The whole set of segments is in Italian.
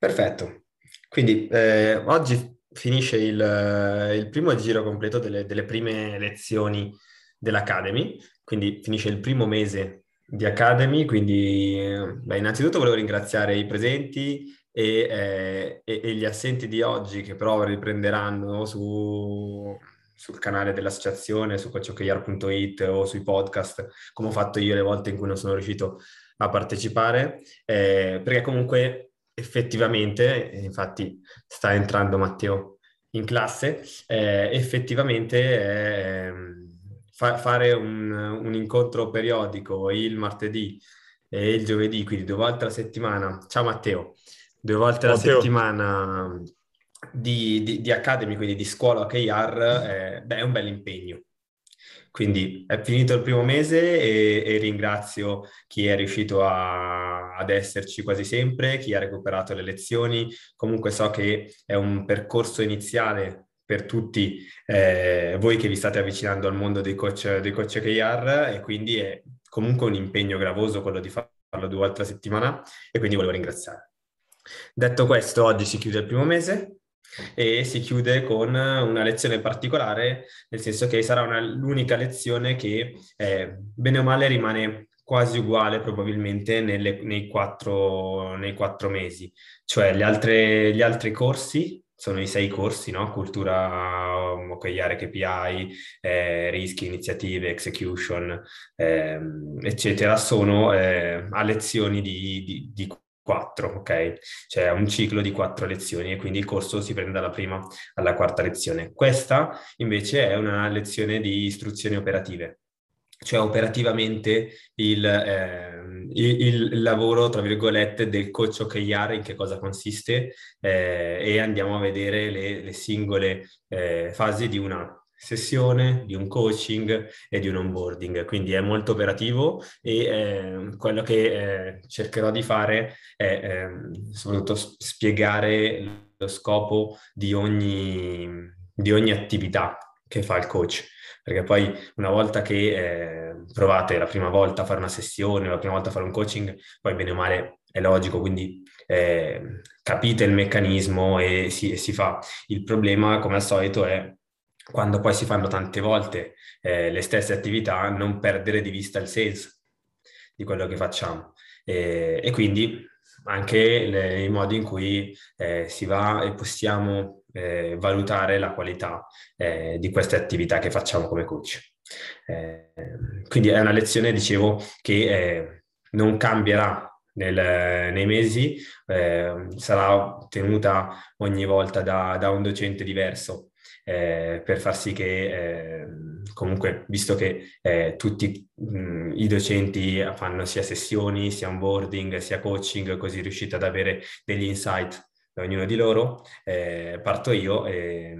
Perfetto. Quindi eh, oggi finisce il, il, primo giro completo delle, delle prime lezioni dell'Academy, quindi finisce il primo mese di Academy, quindi beh, innanzitutto volevo ringraziare i presenti e, eh, e, e, gli assenti di oggi che però riprenderanno su, sul canale dell'associazione, su coachokr.it o sui podcast, come ho fatto io le volte in cui non sono riuscito a partecipare, eh, perché comunque effettivamente, infatti sta entrando Matteo in classe, eh, effettivamente eh, fa- fare un, un, incontro periodico il martedì e il giovedì, quindi due volte alla settimana. Ciao Matteo, due volte alla Matteo. settimana di, di, di, Academy, quindi di scuola OKR, eh, beh, è un bel impegno. Quindi è finito il primo mese e, e ringrazio chi è riuscito a, ad esserci quasi sempre, chi ha recuperato le lezioni. Comunque so che è un percorso iniziale per tutti eh, voi che vi state avvicinando al mondo dei coach, dei coach KR e quindi è comunque un impegno gravoso quello di farlo due volte a settimana e quindi volevo ringraziare. Detto questo, oggi si chiude il primo mese, e si chiude con una lezione particolare, nel senso che sarà una, l'unica lezione che eh, bene o male rimane quasi uguale probabilmente nelle, nei, quattro, nei, quattro, mesi, cioè altre, gli altri corsi sono i sei corsi, no? cultura, um, OKR, KPI, eh, rischi, iniziative, execution, eh, eccetera, sono eh, a lezioni di, di, di 4, ok? Cioè un ciclo di quattro lezioni e quindi il corso si prende dalla prima alla quarta lezione. Questa invece è una lezione di istruzioni operative, cioè operativamente il, eh, il, il, lavoro, tra virgolette, del coach OKR, in che cosa consiste eh, e andiamo a vedere le, le singole eh, fasi di una sessione, di un coaching e di un onboarding, quindi è molto operativo e eh, quello che eh, cercherò di fare è eh, soprattutto spiegare lo scopo di ogni, di ogni attività che fa il coach perché poi una volta che eh, provate la prima volta a fare una sessione, la prima volta a fare un coaching, poi bene o male è logico, quindi eh, capite il meccanismo e si, si, fa. Il problema, come al solito, è quando poi si fanno tante volte eh, le stesse attività, non perdere di vista il senso di quello che facciamo. E, e quindi anche le, i modi in cui eh, si va e possiamo eh, valutare la qualità eh, di queste attività che facciamo come coach. Eh, quindi è una lezione, dicevo, che eh, non cambierà nel, nei mesi, sarà tenuta ogni volta da, da un docente diverso eh, per far sì che eh, comunque, visto che eh, tutti mh, i docenti fanno sia sessioni, sia onboarding, sia coaching, così riuscite ad avere degli insight da ognuno di loro, eh, parto io e,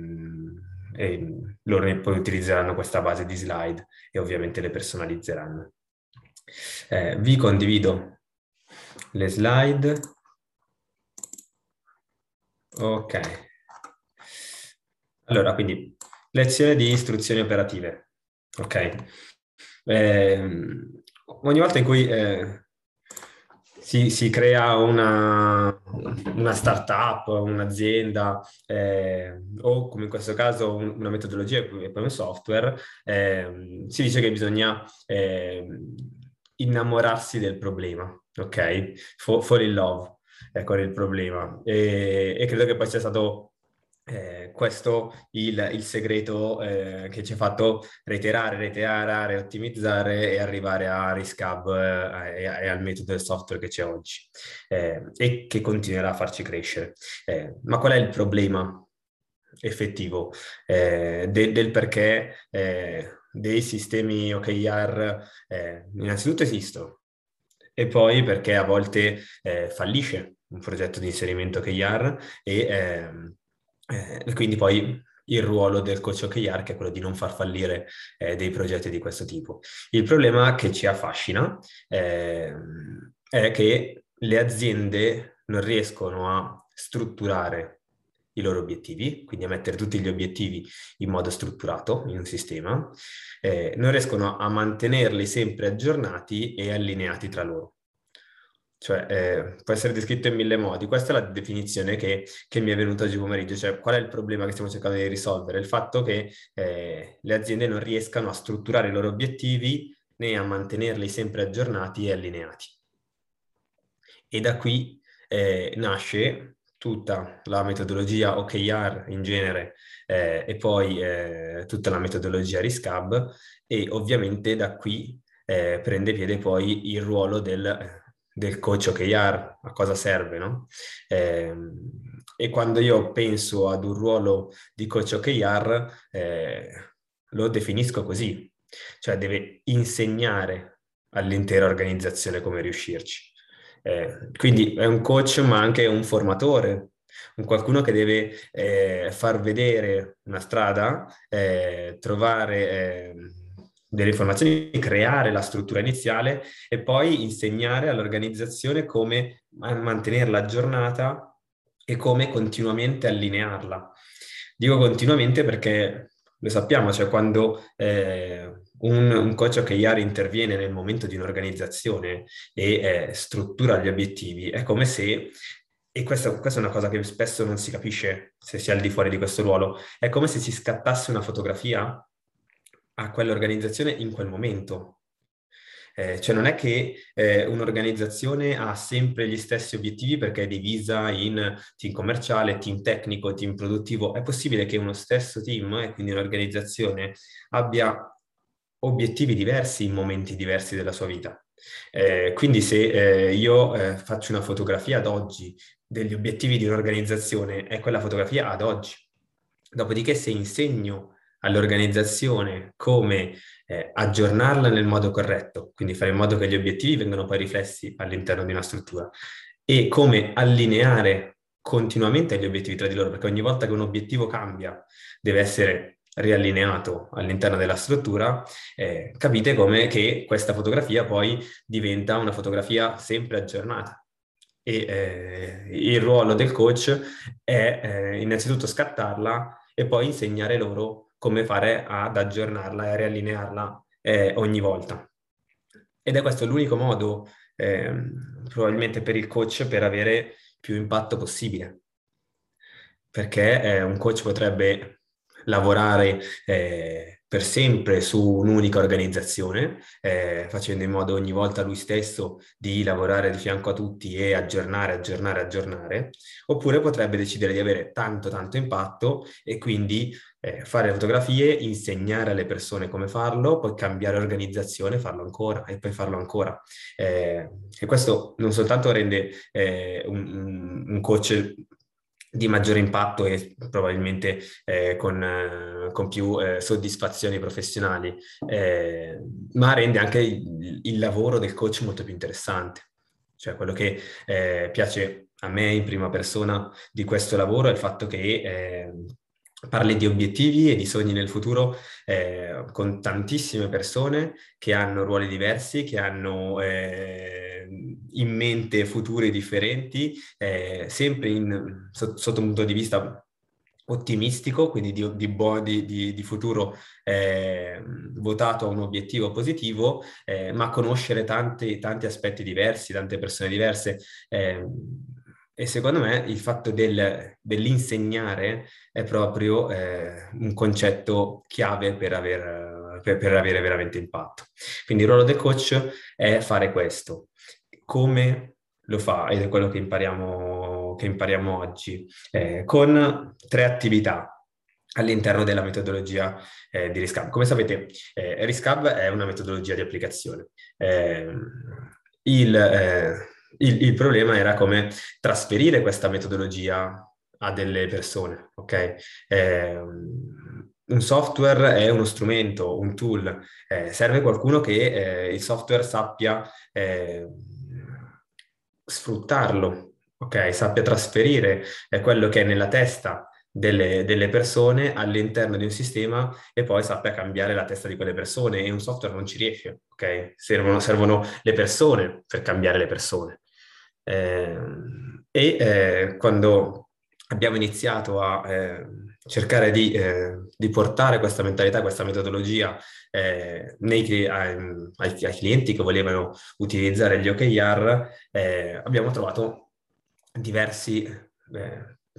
e loro poi utilizzeranno questa base di slide e ovviamente le personalizzeranno. Eh, vi condivido le slide. Ok. Allora, quindi lezione di istruzioni operative. Ok. Eh, ogni volta in cui eh, si, si, crea una, una startup, un'azienda eh, o come in questo caso un, una metodologia e poi un software, ehm, si dice che bisogna ehm, innamorarsi del problema, ok? Fall, in love con il problema. E, e credo che poi sia stato eh, questo il, il segreto eh, che ci ha fatto reiterare, reiterare, ottimizzare e arrivare a Riscab eh, e, e, al metodo del software che c'è oggi eh, e che continuerà a farci crescere. Eh, ma qual è il problema effettivo eh, de, del perché dei sistemi OKR innanzitutto esistono e poi perché a volte fallisce un progetto di inserimento OKR e ehm, eh, quindi poi il ruolo del coach OKR che è quello di non far fallire eh, dei progetti di questo tipo. Il problema che ci affascina eh, è che le aziende non riescono a strutturare i loro obiettivi, quindi a mettere tutti gli obiettivi in modo strutturato in un sistema, eh, non riescono a mantenerli sempre aggiornati e allineati tra loro. Cioè, eh, può essere descritto in mille modi. Questa è la definizione che, che, mi è venuta oggi pomeriggio. Cioè, qual è il problema che stiamo cercando di risolvere? Il fatto che eh, le aziende non riescano a strutturare i loro obiettivi né a mantenerli sempre aggiornati e allineati. E da qui eh, nasce tutta la metodologia OKR in genere eh, e poi eh, tutta la metodologia RISCAB e ovviamente da qui eh, prende piede poi il ruolo del del coach OKR, a cosa serve, no? Eh, e quando io penso ad un ruolo di coach OKR, eh, lo definisco così, cioè deve insegnare all'intera organizzazione come riuscirci. Eh, quindi è un coach ma anche un formatore, un qualcuno che deve eh, far vedere una strada, eh, trovare ehm, delle informazioni, creare la struttura iniziale e poi insegnare all'organizzazione come mantenerla aggiornata e come continuamente allinearla. Dico continuamente perché lo sappiamo, cioè quando eh, un, un, coach OKR interviene nel momento di un'organizzazione e eh, struttura gli obiettivi, è come se e questa, questa, è una cosa che spesso non si capisce se si è al di fuori di questo ruolo, è come se si scattasse una fotografia a quell'organizzazione in quel momento. Eh, cioè non è che eh, un'organizzazione ha sempre gli stessi obiettivi perché è divisa in team commerciale, team tecnico, team produttivo. È possibile che uno stesso team e quindi un'organizzazione abbia obiettivi diversi in momenti diversi della sua vita. Eh, quindi se eh, io eh, faccio una fotografia ad oggi degli obiettivi di un'organizzazione, è quella fotografia ad oggi. Dopodiché se insegno all'organizzazione come eh, aggiornarla nel modo corretto, quindi fare in modo che gli obiettivi vengano poi riflessi all'interno di una struttura e come allineare continuamente gli obiettivi tra di loro, perché ogni volta che un obiettivo cambia deve essere riallineato all'interno della struttura, eh, capite come che questa fotografia poi diventa una fotografia sempre aggiornata. E eh, il ruolo del coach è eh, innanzitutto scattarla e poi insegnare loro come fare ad aggiornarla e riallinearla eh, ogni volta. Ed è questo l'unico modo, eh, probabilmente per il coach, per avere più impatto possibile. Perché eh, un coach potrebbe lavorare eh, per sempre su un'unica organizzazione, eh, facendo in modo ogni volta lui stesso di lavorare di fianco a tutti e aggiornare, aggiornare, aggiornare, oppure potrebbe decidere di avere tanto, tanto impatto e quindi eh, fare fotografie, insegnare alle persone come farlo, poi cambiare organizzazione, farlo ancora e poi farlo ancora. Eh, e questo non soltanto rende eh, un, un coach di maggiore impatto e probabilmente eh, con, eh, con, più eh, soddisfazioni professionali, eh, ma rende anche il, il, lavoro del coach molto più interessante. Cioè quello che eh, piace a me in prima persona di questo lavoro è il fatto che eh, parli di obiettivi e di sogni nel futuro con tantissime persone che hanno ruoli diversi, che hanno in mente futuri differenti, eh, sempre in, sotto, sotto un punto di vista ottimistico, quindi di, di, di, di futuro eh, votato a un obiettivo positivo, eh, ma conoscere tanti, tanti aspetti diversi, tante persone diverse. Eh, e secondo me il fatto del, dell'insegnare è proprio eh, un concetto chiave per, aver, per, per, avere veramente impatto. Quindi il ruolo del coach è fare questo. Come lo fa? Ed è quello che impariamo, che impariamo oggi, eh, con tre attività all'interno della metodologia eh, di RISCAB. Come sapete, eh, RISCAB è una metodologia di applicazione. Eh, il eh, il, il, problema era come trasferire questa metodologia a delle persone, ok? Eh, un software è uno strumento, un tool, eh, serve qualcuno che eh, il software sappia eh, sfruttarlo, ok? Sappia trasferire quello che è nella testa delle, delle, persone all'interno di un sistema e poi sappia cambiare la testa di quelle persone e un software non ci riesce, ok? Servono, servono le persone per cambiare le persone. Eh, e eh, quando abbiamo iniziato a eh, cercare di, eh, di, portare questa mentalità, questa metodologia eh, nei, ai, ai, clienti che volevano utilizzare gli OKR, eh, abbiamo trovato diversi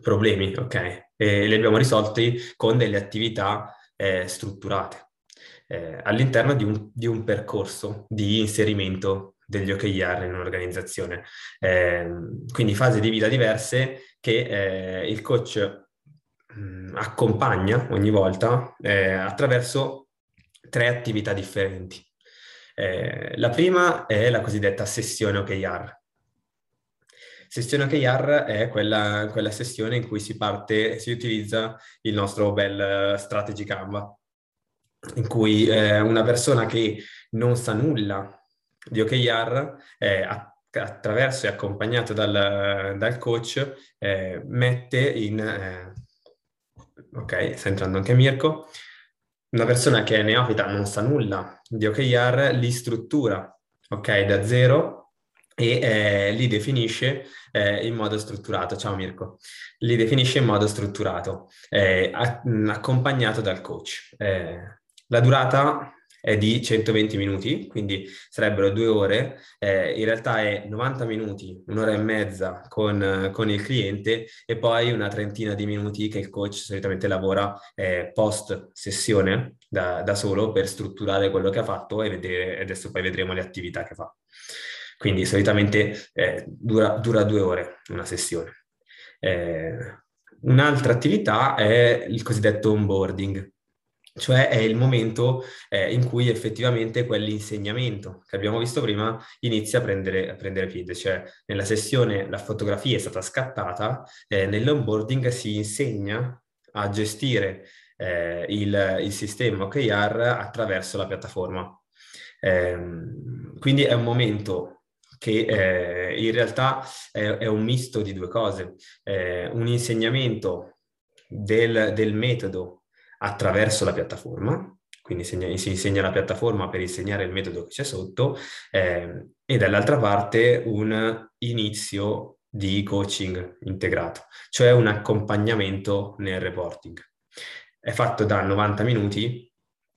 problemi, ok? E li abbiamo risolti con delle attività eh, strutturate eh, all'interno di un, di un, percorso di inserimento degli OKR in un'organizzazione. Eh, quindi fasi di vita diverse che eh, il coach mh, mm, accompagna ogni volta eh, attraverso tre attività differenti. Eh, la prima è la cosiddetta sessione OKR, Sessione OKR è quella, quella sessione in cui si parte, si utilizza il nostro bel eh, strategy Canva, in cui eh, una persona che non sa nulla di OKR eh, attraverso e accompagnato dal, dal coach eh, mette in... Ok, sta entrando anche Mirko. Una persona che è neofita, non sa nulla di OKR, li struttura, ok, da zero e eh, li definisce eh, in modo strutturato. Ciao Mirko. Li definisce in modo strutturato, eh, a- accompagnato dal coach. Eh, la durata è di 120 minuti, quindi sarebbero due ore, eh, in realtà è 90 minuti, un'ora e mezza con, con, il cliente e poi una trentina di minuti che il coach solitamente lavora eh, post sessione da, da, solo per strutturare quello che ha fatto e vedere, adesso poi vedremo le attività che fa. Quindi solitamente eh, dura, dura, due ore una sessione. Eh, un'altra attività è il cosiddetto onboarding, cioè è il momento eh, in cui effettivamente quell'insegnamento che abbiamo visto prima inizia a prendere, a prendere piede, cioè nella sessione la fotografia è stata scattata, eh, nell'onboarding si insegna a gestire eh, il, il, sistema OKR attraverso la piattaforma. Eh, quindi è un momento che eh, in realtà è, è, un misto di due cose, eh, un insegnamento del, del, metodo attraverso la piattaforma, quindi insegna, si insegna la piattaforma per insegnare il metodo che c'è sotto, eh, e dall'altra parte un inizio di coaching integrato, cioè un accompagnamento nel reporting. È fatto da 90 minuti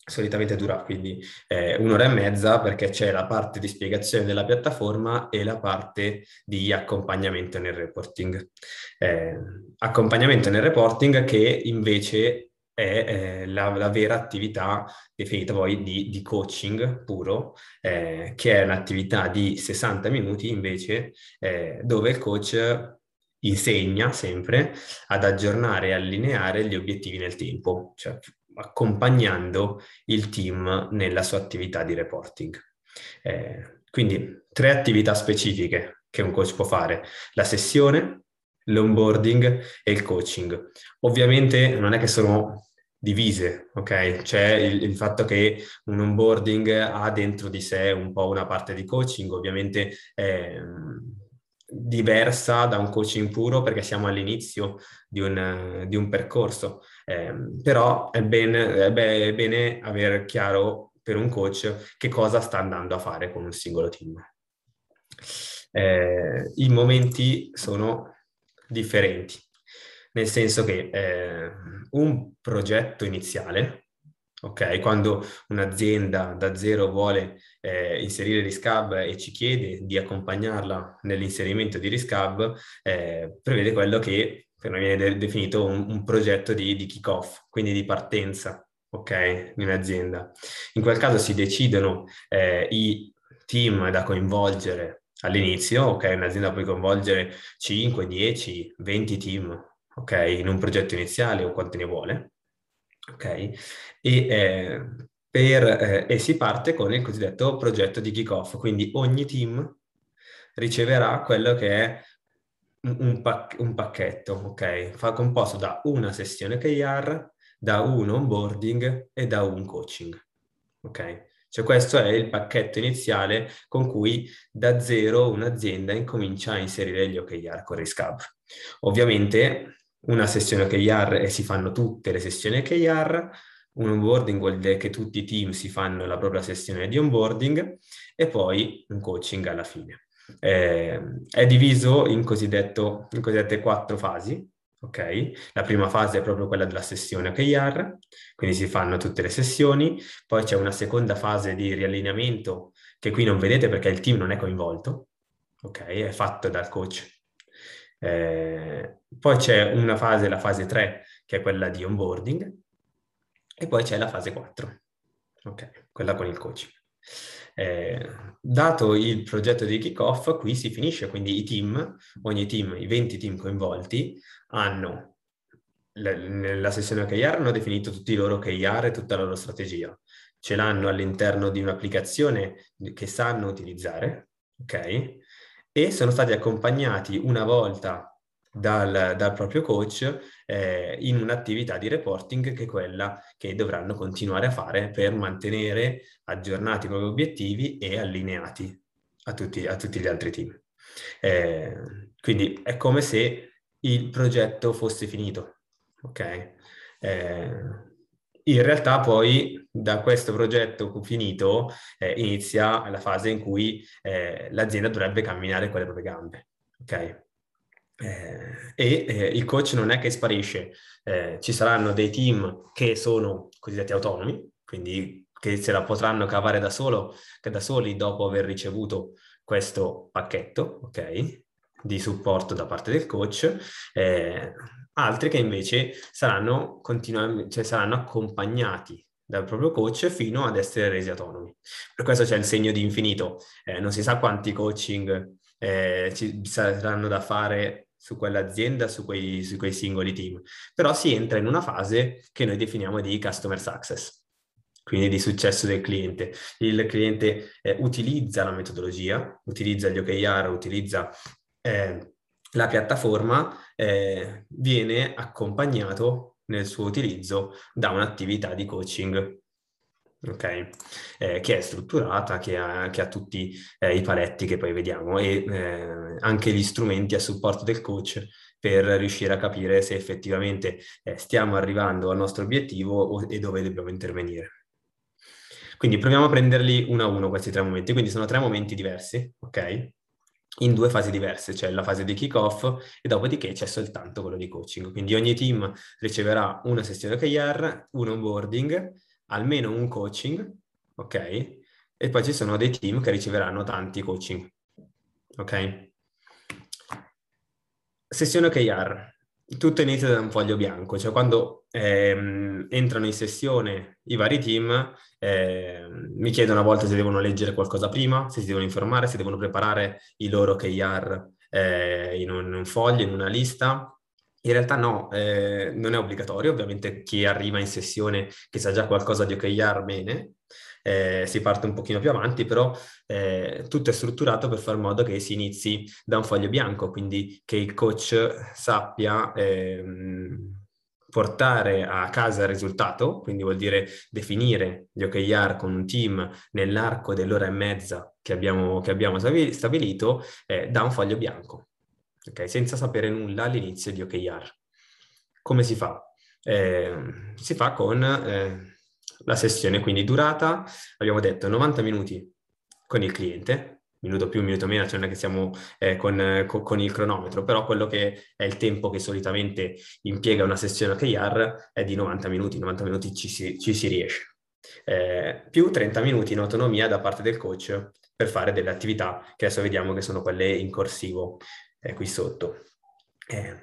solitamente dura quindi eh, un'ora e mezza perché c'è la parte di spiegazione della piattaforma e la parte di accompagnamento nel reporting. Eh, accompagnamento nel reporting che invece è eh, la, la, vera attività definita poi di, di coaching puro, eh, che è un'attività di 60 minuti invece eh, dove il coach insegna sempre ad aggiornare e allineare gli obiettivi nel tempo, cioè accompagnando il team nella sua attività di reporting. Eh, quindi tre attività specifiche che un coach può fare, la sessione, l'onboarding e il coaching. Ovviamente non è che sono divise, ok? C'è il, il, fatto che un onboarding ha dentro di sé un po' una parte di coaching, ovviamente è diversa da un coaching puro perché siamo all'inizio di un, di un percorso. Eh, però è bene, è bene avere chiaro per un coach che cosa sta andando a fare con un singolo team. Eh, I momenti sono differenti, nel senso che eh, un progetto iniziale, ok, quando un'azienda da zero vuole eh, inserire Riscab e ci chiede di accompagnarla nell'inserimento di Riscab, eh, prevede quello che viene de- definito un, un, progetto di, di kick-off, quindi di partenza, ok, in un'azienda. In quel caso si decidono eh, i team da coinvolgere all'inizio, ok, un'azienda può coinvolgere 5, 10, 20 team, ok, in un progetto iniziale o quanti ne vuole, ok, e, eh, per, eh, e si parte con il cosiddetto progetto di kick-off, quindi ogni team riceverà quello che è un, pac- un pacchetto, ok? Fa composto da una sessione KR, da un onboarding e da un coaching. Ok? Cioè questo è il pacchetto iniziale con cui da zero un'azienda incomincia a inserire gli OKR con RISCAB. Ovviamente una sessione OKR e si fanno tutte le sessioni OKR, un onboarding vuol dire che tutti i team si fanno la propria sessione di onboarding e poi un coaching alla fine. Eh, è diviso in, in cosiddette quattro fasi, ok? La prima fase è proprio quella della sessione OKR, quindi si fanno tutte le sessioni, poi c'è una seconda fase di riallineamento che qui non vedete perché il team non è coinvolto, ok? È fatto dal coach. Eh, poi c'è una fase, la fase 3, che è quella di onboarding, e poi c'è la fase 4, ok? Quella con il coaching. Eh, dato il progetto di kickoff, qui si finisce, quindi i team, ogni team, i 20 team coinvolti, hanno nella sessione OKR hanno definito tutti i loro OKR e tutta la loro strategia. Ce l'hanno all'interno di un'applicazione che sanno utilizzare, ok? E sono stati accompagnati una volta dal, dal proprio coach eh, in un'attività di reporting che è quella che dovranno continuare a fare per mantenere aggiornati i propri obiettivi e allineati a tutti, a tutti gli altri team. Eh, quindi è come se il progetto fosse finito, ok? Eh, in realtà poi da questo progetto finito eh, inizia la fase in cui eh, l'azienda dovrebbe camminare con le proprie gambe, ok? Eh, e eh, il coach non è che sparisce, eh, ci saranno dei team che sono cosiddetti autonomi, quindi che se la potranno cavare da, solo, da soli dopo aver ricevuto questo pacchetto, ok? Di supporto da parte del coach, eh, altri che invece saranno, continu- cioè saranno accompagnati dal proprio coach fino ad essere resi autonomi. Per questo c'è il segno di infinito, eh, non si sa quanti coaching eh, ci saranno da fare su quell'azienda, su quei, su quei singoli team, però si entra in una fase che noi definiamo di customer success, quindi di successo del cliente. Il cliente eh, utilizza la metodologia, utilizza gli OKR, utilizza eh, la piattaforma, eh, viene accompagnato nel suo utilizzo da un'attività di coaching ok? Eh, che è strutturata, che ha, che ha tutti eh, i paletti che poi vediamo e eh, anche gli strumenti a supporto del coach per riuscire a capire se effettivamente eh, stiamo arrivando al nostro obiettivo o, e dove dobbiamo intervenire. Quindi proviamo a prenderli uno a uno questi tre momenti, quindi sono tre momenti diversi, ok? In due fasi diverse, c'è la fase di kick-off e dopodiché c'è soltanto quello di coaching. Quindi ogni team riceverà una sessione OKR, un onboarding, almeno un coaching, ok? E poi ci sono dei team che riceveranno tanti coaching, ok? Sessione OKR. Tutto inizia da un foglio bianco, cioè quando ehm, entrano in sessione i vari team eh, mi chiedono a volte se devono leggere qualcosa prima, se si devono informare, se devono preparare i loro OKR eh, in, un, in un foglio, in una lista, in realtà no, eh, non è obbligatorio, ovviamente chi arriva in sessione che sa già qualcosa di OKR bene, eh, si parte un pochino più avanti, però eh, tutto è strutturato per far modo che si inizi da un foglio bianco, quindi che il coach sappia ehm, portare a casa il risultato, quindi vuol dire definire gli OKR con un team nell'arco dell'ora e mezza che abbiamo, che abbiamo stabilito eh, da un foglio bianco ok? Senza sapere nulla all'inizio di OKR. Come si fa? Eh, si fa con eh, la sessione, quindi durata, abbiamo detto 90 minuti con il cliente, minuto più, minuto meno, cioè non è che siamo eh, con, con, con, il cronometro, però quello che è il tempo che solitamente impiega una sessione OKR è di 90 minuti, 90 minuti ci si, ci si riesce. Eh, più 30 minuti in autonomia da parte del coach per fare delle attività che adesso vediamo che sono quelle in corsivo eh, qui sotto. Eh,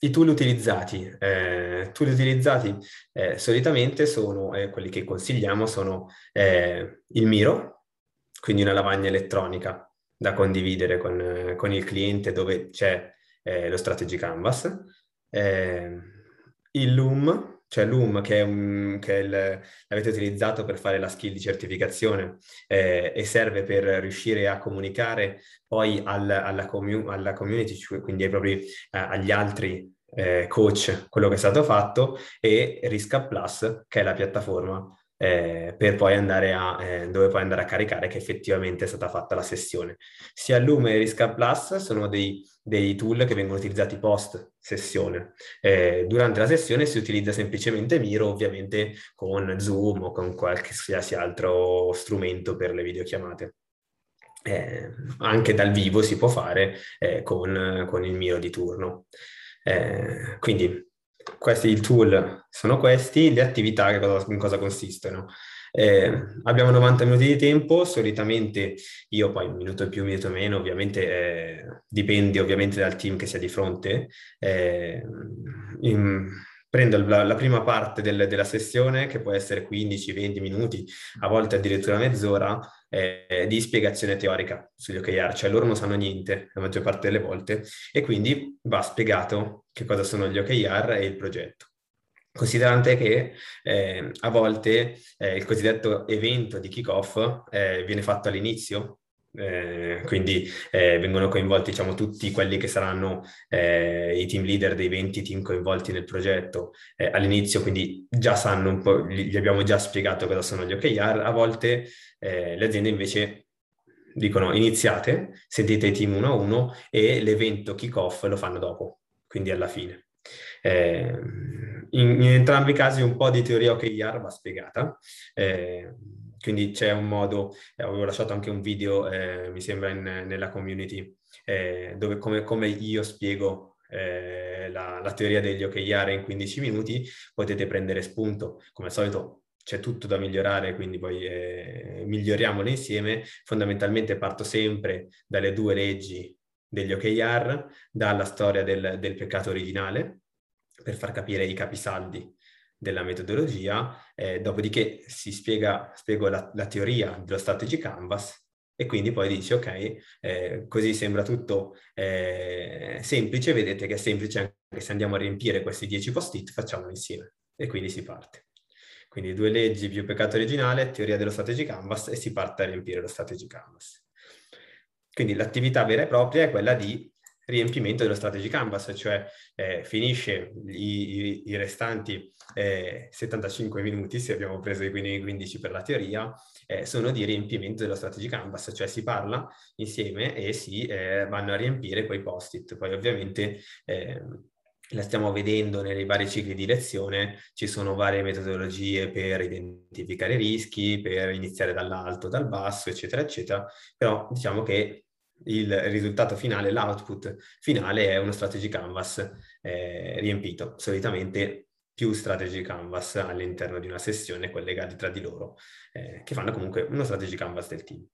I tool utilizzati, eh, tool utilizzati eh, solitamente sono, eh, quelli che consigliamo, sono eh, il Miro, quindi una lavagna elettronica da condividere con, con il cliente dove c'è lo strategy canvas, il Loom, cioè Loom che, è un, che è il, l'avete utilizzato per fare la skill di certificazione eh, e serve per riuscire a comunicare poi al, alla, commu- alla, community, quindi ai propri, eh, agli altri eh, coach quello che è stato fatto e Riscap Plus che è la piattaforma eh, per poi andare a, eh, dove puoi andare a caricare che effettivamente è stata fatta la sessione. Sia Lume e Riscap Plus sono dei, dei tool che vengono utilizzati post sessione. Eh, durante la sessione si utilizza semplicemente Miro, ovviamente con Zoom o con qualsiasi altro strumento per le videochiamate. Eh, anche dal vivo si può fare eh, con, con, il Miro di turno. Eh, quindi questi il tool sono questi, le attività che cosa, in cosa consistono. Eh, abbiamo 90 minuti di tempo, solitamente io poi un minuto più, un minuto meno, ovviamente eh, dipende ovviamente dal team che sia di fronte. Eh, in, prendo la, la, prima parte del, della sessione, che può essere 15-20 minuti, a volte addirittura mezz'ora, eh, di spiegazione teorica sugli OKR, cioè loro non sanno niente la maggior parte delle volte e quindi va spiegato che cosa sono gli OKR e il progetto. Considerante che eh, a volte eh, il cosiddetto evento di kick-off eh, viene fatto all'inizio eh, quindi eh, vengono coinvolti diciamo, tutti quelli che saranno eh, i team leader dei 20 team coinvolti nel progetto all'inizio, quindi già sanno un po', gli abbiamo già spiegato cosa sono gli OKR. A volte le aziende invece dicono iniziate, sentite i team uno a uno e l'evento kick-off lo fanno dopo, quindi alla fine. Eh, in, in, entrambi i casi un po' di teoria OKR va spiegata. Eh, quindi c'è un modo, eh, avevo lasciato anche un video, eh, mi sembra, in, nella community, eh, dove come, come, io spiego eh, la, la, teoria degli OKR in 15 minuti, potete prendere spunto. Come al solito c'è tutto da migliorare, quindi poi miglioriamolo insieme. Fondamentalmente parto sempre dalle due leggi degli OKR, dalla storia del, del peccato originale, per far capire i capisaldi della metodologia, eh, dopodiché si spiega, la, la, teoria dello strategy canvas e quindi poi dici ok, eh, così sembra tutto eh, semplice, vedete che è semplice anche se andiamo a riempire questi 10 post-it, facciamolo insieme e quindi si parte. Quindi due leggi più peccato originale, teoria dello strategy canvas e si parte a riempire lo strategy canvas. Quindi l'attività vera e propria è quella di riempimento dello strategy canvas, cioè eh, finisce i, i, restanti eh, 75 minuti, se abbiamo preso i 15 per la teoria, eh, sono di riempimento dello strategy canvas, cioè si parla insieme e si eh, vanno a riempire quei post-it. Poi ovviamente ehm, la stiamo vedendo nei vari cicli di lezione, ci sono varie metodologie per identificare i rischi, per iniziare dall'alto, dal basso, eccetera, eccetera, però diciamo che il risultato finale, l'output finale è uno strategy canvas eh, riempito, solitamente più strategy canvas all'interno di una sessione collegati tra di loro, eh, che fanno comunque uno strategy canvas del team.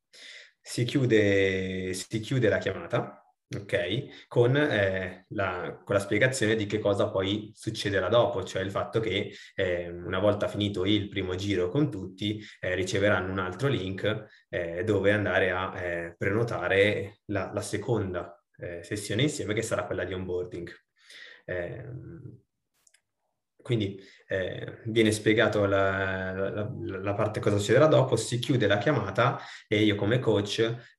Si chiude, si chiude la chiamata, ok? Con, eh, la, con, la, spiegazione di che cosa poi succederà dopo, cioè il fatto che eh, una volta finito il primo giro con tutti eh, riceveranno un altro link eh, dove andare a eh, prenotare la, la seconda eh, sessione insieme che sarà quella di onboarding. Ehm, quindi viene spiegato la, la, parte cosa succederà dopo, si chiude la chiamata e io come coach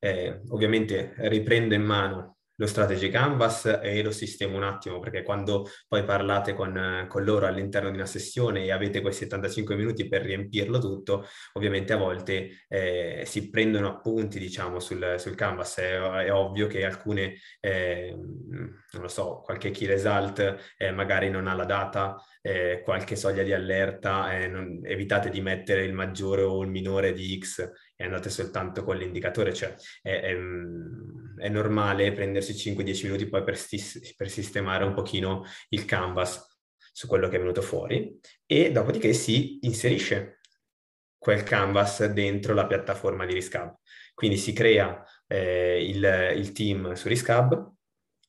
ovviamente riprendo in mano lo strategy canvas e lo sistemo un attimo, perché quando poi parlate con, con, loro all'interno di una sessione e avete quei 75 minuti per riempirlo tutto, ovviamente a volte eh, si prendono appunti, diciamo, sul, sul canvas. È, è, ovvio che alcune, eh, non lo so, qualche key result eh, magari non ha la data, eh, qualche soglia di allerta, eh, non, evitate di mettere il maggiore o il minore di X e andate soltanto con l'indicatore, cioè è, è, è normale prendersi 5-10 minuti poi per, sti- per sistemare un pochino il canvas su quello che è venuto fuori e dopodiché si inserisce quel canvas dentro la piattaforma di Riscab. Quindi si crea eh, il, il, team su Riscab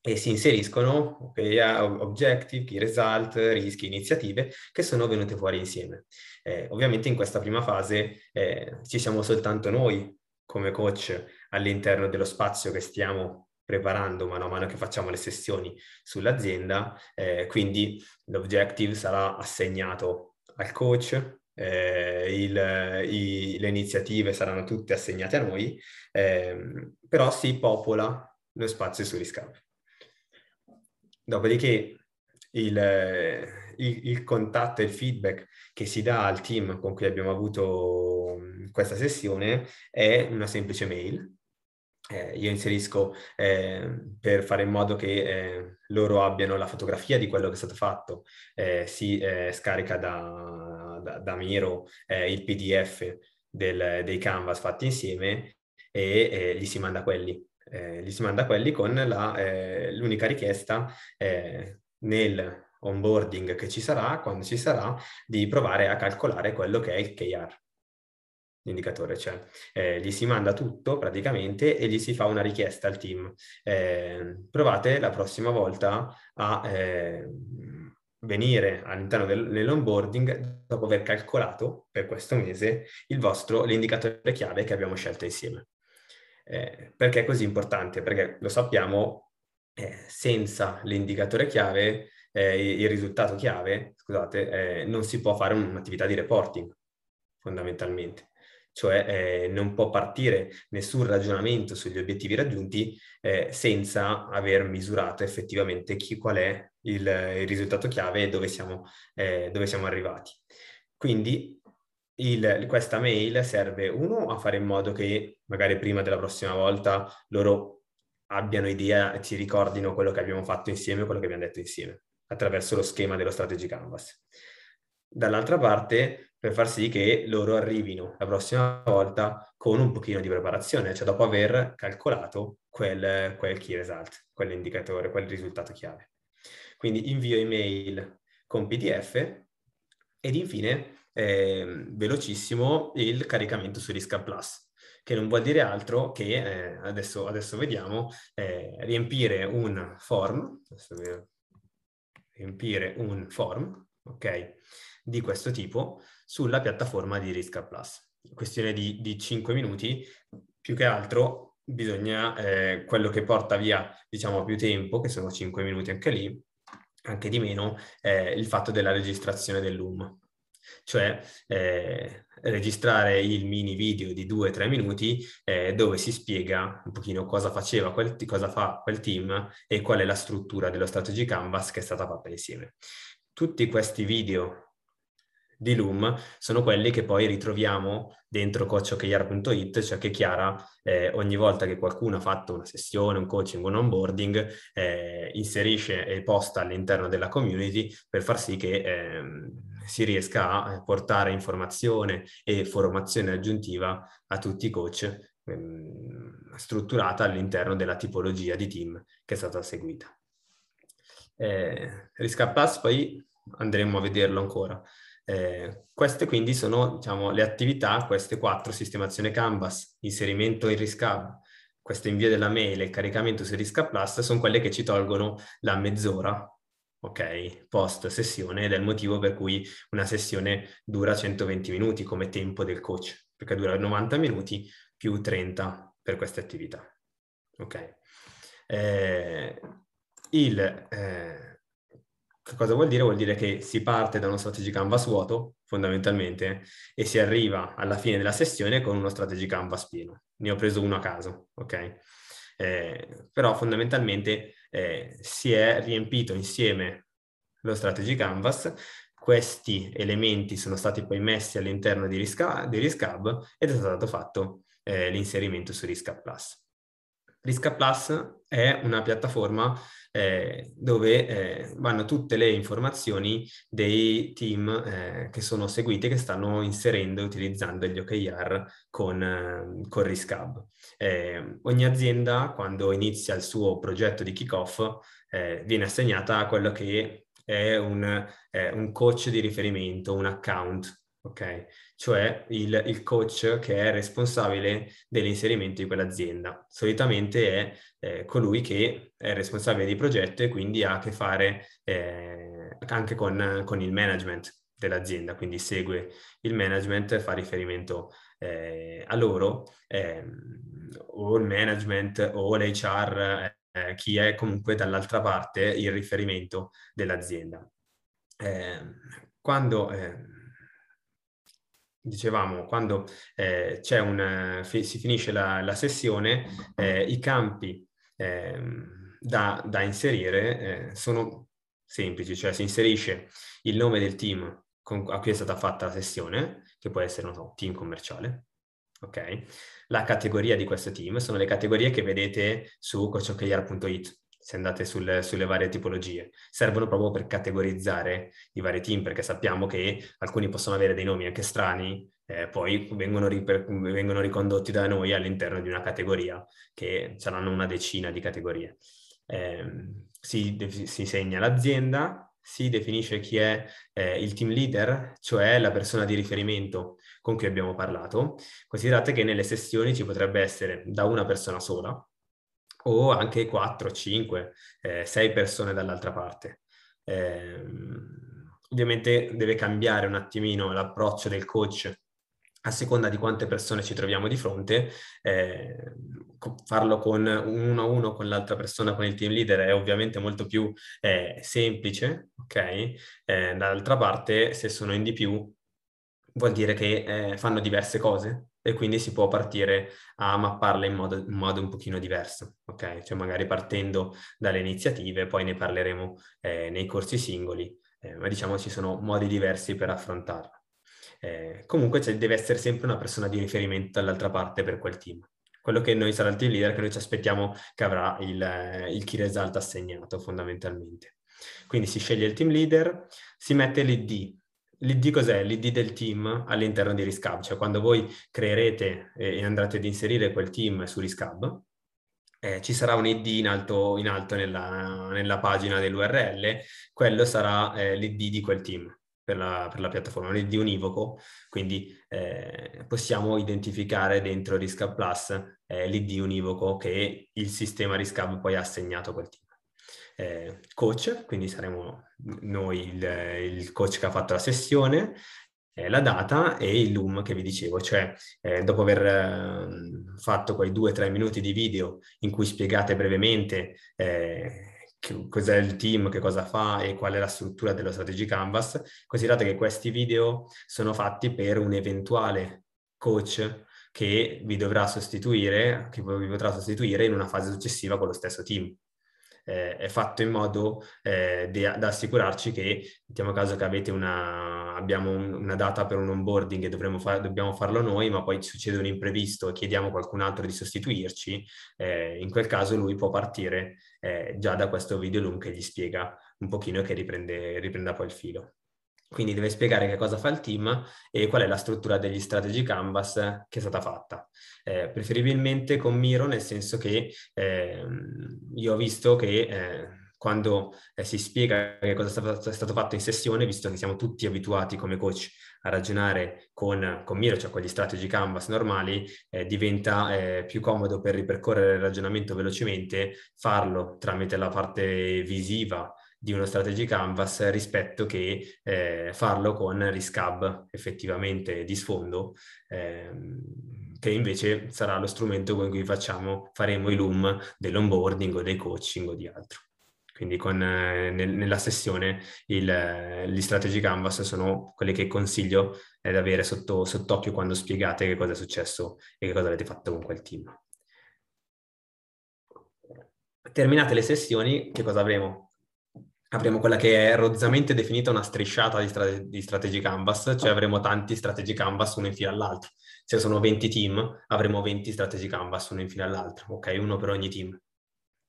e si inseriscono okay, objective, key result, rischi, iniziative che sono venute fuori insieme. Eh, ovviamente in questa prima fase eh, ci siamo soltanto noi come coach all'interno dello spazio che stiamo preparando mano a mano che facciamo le sessioni sull'azienda, eh, quindi l'objective sarà assegnato al coach, eh, il, i, le iniziative saranno tutte assegnate a noi, eh, però si popola lo spazio su Riscap. Dopodiché il, il, il contatto e il feedback che si dà al team con cui abbiamo avuto questa sessione è una semplice mail. Eh, io inserisco eh, per fare in modo che eh, loro abbiano la fotografia di quello che è stato fatto, eh, si eh, scarica da, da, da Miro eh, il PDF del, dei canvas fatti insieme e gli si manda quelli. Gli si manda quelli con la, l'unica richiesta nel onboarding che ci sarà, quando ci sarà, di provare a calcolare quello che è il KR, l'indicatore, cioè eh, gli si manda tutto praticamente e gli si fa una richiesta al team. Eh, provate la prossima volta a eh, venire all'interno del, dell'onboarding dopo aver calcolato per questo mese il vostro, l'indicatore chiave che abbiamo scelto insieme. Eh, perché è così importante? Perché lo sappiamo, eh, senza l'indicatore chiave eh, il risultato chiave, scusate, eh, non si può fare un'attività di reporting, fondamentalmente. Cioè eh, non può partire nessun ragionamento sugli obiettivi raggiunti senza aver misurato effettivamente chi, qual è il, il risultato chiave e dove siamo, dove siamo arrivati. Quindi il, questa mail serve uno a fare in modo che magari prima della prossima volta loro abbiano idea e ci ricordino quello che abbiamo fatto insieme, quello che abbiamo detto insieme attraverso lo schema dello strategy canvas. Dall'altra parte, per far sì che loro arrivino la prossima volta con un pochino di preparazione, cioè dopo aver calcolato quel, quel key result, quell'indicatore, quel risultato chiave. Quindi invio email con PDF ed infine, eh, velocissimo, il caricamento su Risk Plus, che non vuol dire altro che, eh, adesso, adesso, vediamo, eh, riempire un form, riempire un form, ok, di questo tipo sulla piattaforma di Risk Plus. Questione di, di 5 minuti, più che altro bisogna, eh, quello che porta via, diciamo, più tempo, che sono 5 minuti anche lì, anche di meno, eh, il fatto della registrazione del Loom. Cioè eh, registrare il mini video di 2-3 minuti eh, dove si spiega un pochino cosa faceva quel, cosa fa quel team e qual è la struttura dello strategy canvas che è stata fatta insieme. Tutti questi video di Loom sono quelli che poi ritroviamo dentro coachokr.it, cioè che Chiara eh, ogni volta che qualcuno ha fatto una sessione, un coaching, un onboarding, eh, inserisce e posta all'interno della community per far sì che eh, si riesca a portare informazione e formazione aggiuntiva a tutti i coach ehm, strutturata all'interno della tipologia di team che è stata seguita. Eh, Risk Plus poi andremo a vederlo ancora. Eh, queste quindi sono diciamo, le attività, queste quattro, sistemazione Canvas, inserimento in Hub, questo invio della mail e caricamento su Risk Plus sono quelle che ci tolgono la mezz'ora, ok, post sessione ed è il motivo per cui una sessione dura 120 minuti come tempo del coach, perché dura 90 minuti più 30 per queste attività, ok. Eh, il, eh, che cosa vuol dire? Vuol dire che si parte da uno strategy canvas vuoto, fondamentalmente, e si arriva alla fine della sessione con uno strategy canvas pieno. Ne ho preso uno a caso, ok? Eh, però fondamentalmente eh, si è riempito insieme lo strategy canvas, questi elementi sono stati poi messi all'interno di Risk, di Risk Hub ed è stato fatto eh, l'inserimento su Risk Hub Plus. Hub Plus è una piattaforma eh, dove eh, vanno tutte le informazioni dei team eh, che sono seguiti, che stanno inserendo e utilizzando gli OKR con, eh, con Risk eh, ogni azienda, quando inizia il suo progetto di kick-off, eh, viene assegnata a quello che è un, un coach di riferimento, un account ok? Cioè il, il, coach che è responsabile dell'inserimento di quell'azienda. Solitamente è eh, colui che è responsabile di progetto e quindi ha a che fare eh, anche con, con, il management dell'azienda, quindi segue il management, fa riferimento eh, a loro, ehm, o il management o l'HR, eh, chi è comunque dall'altra parte il riferimento dell'azienda. Ehm, quando ehm, dicevamo, quando eh, un, fi, si finisce la, la sessione, eh, i campi eh, da, da, inserire eh, sono semplici, cioè si inserisce il nome del team con, a cui è stata fatta la sessione, che può essere, non so, team commerciale, ok? La categoria di questo team sono le categorie che vedete su coachokr.it, se andate sul, sulle varie tipologie. Servono proprio per categorizzare i vari team, perché sappiamo che alcuni possono avere dei nomi anche strani, eh, poi vengono, riper- vengono ricondotti da noi all'interno di una categoria, che saranno una decina di categorie. Eh, si, si segna l'azienda, si definisce chi è eh, il team leader, cioè la persona di riferimento con cui abbiamo parlato. Considerate che nelle sessioni ci potrebbe essere da una persona sola o anche 4, 5, eh, 6 persone dall'altra parte. Eh, ovviamente deve cambiare un attimino l'approccio del coach a seconda di quante persone ci troviamo di fronte, eh, farlo con uno a uno con l'altra persona, con il team leader, è ovviamente molto più eh, semplice, ok? Eh, dall'altra parte, se sono in di più, vuol dire che eh, fanno diverse cose e quindi si può partire a mapparle in modo, in modo un pochino diverso, ok? Cioè magari partendo dalle iniziative, poi ne parleremo eh, nei corsi singoli, eh, ma diciamo ci sono modi diversi per affrontarlo. Eh, comunque cioè, deve essere sempre una persona di riferimento dall'altra parte per quel team. Quello che noi sarà il team leader che noi ci aspettiamo che avrà il, il key result assegnato fondamentalmente. Quindi si sceglie il team leader, si mette l'ID. L'ID cos'è? L'ID del team all'interno di Riscab, cioè quando voi creerete e andrete ad inserire quel team su Riscab, eh, ci sarà un ID in alto, in alto nella, nella, pagina dell'URL, quello sarà eh, l'ID di quel team per la, per la piattaforma, un ID univoco, quindi eh, possiamo identificare dentro Riscab Plus eh, l'ID univoco che il sistema Riscab poi ha assegnato a quel team. Eh, coach, quindi saremo noi il, il, coach che ha fatto la sessione, eh, la data e il loom che vi dicevo, cioè eh, dopo aver ehm, fatto quei due o tre minuti di video in cui spiegate brevemente eh, cos'è il team, che cosa fa e qual è la struttura dello strategy canvas, considerate che questi video sono fatti per un eventuale coach che vi dovrà sostituire, che vi potrà sostituire in una fase successiva con lo stesso team eh, è fatto in modo eh, de, da assicurarci che, mettiamo caso che avete una, abbiamo un, una data per un onboarding e fa, dobbiamo farlo noi, ma poi succede un imprevisto e chiediamo a qualcun altro di sostituirci, eh, in quel caso lui può partire eh, già da questo video loom che gli spiega un pochino e che riprende, riprenda poi il filo. Quindi deve spiegare che cosa fa il team e qual è la struttura degli strategy canvas che è stata fatta. Eh, preferibilmente con Miro, nel senso che eh, io ho visto che eh, quando eh, si spiega che cosa è stato fatto in sessione, visto che siamo tutti abituati come coach a ragionare con, con Miro, cioè con gli strategy canvas normali, eh, diventa eh, più comodo per ripercorrere il ragionamento velocemente farlo tramite la parte visiva di uno strategy canvas rispetto che eh, farlo con Riscab effettivamente di sfondo, ehm, che invece sarà lo strumento con cui facciamo, faremo i loom dell'onboarding o dei coaching o di altro. Quindi con, eh, nel, nella sessione il, gli strategy canvas sono quelli che consiglio ad avere sotto, sott'occhio quando spiegate che cosa è successo e che cosa avete fatto con quel team. Terminate le sessioni, che cosa avremo? Avremo quella che è rozzamente definita una strisciata di, strate- di strategy canvas, cioè avremo tanti strategy canvas uno in fila all'altro. Se sono 20 team, avremo 20 strategy canvas uno in fila all'altro, ok? Uno per ogni team.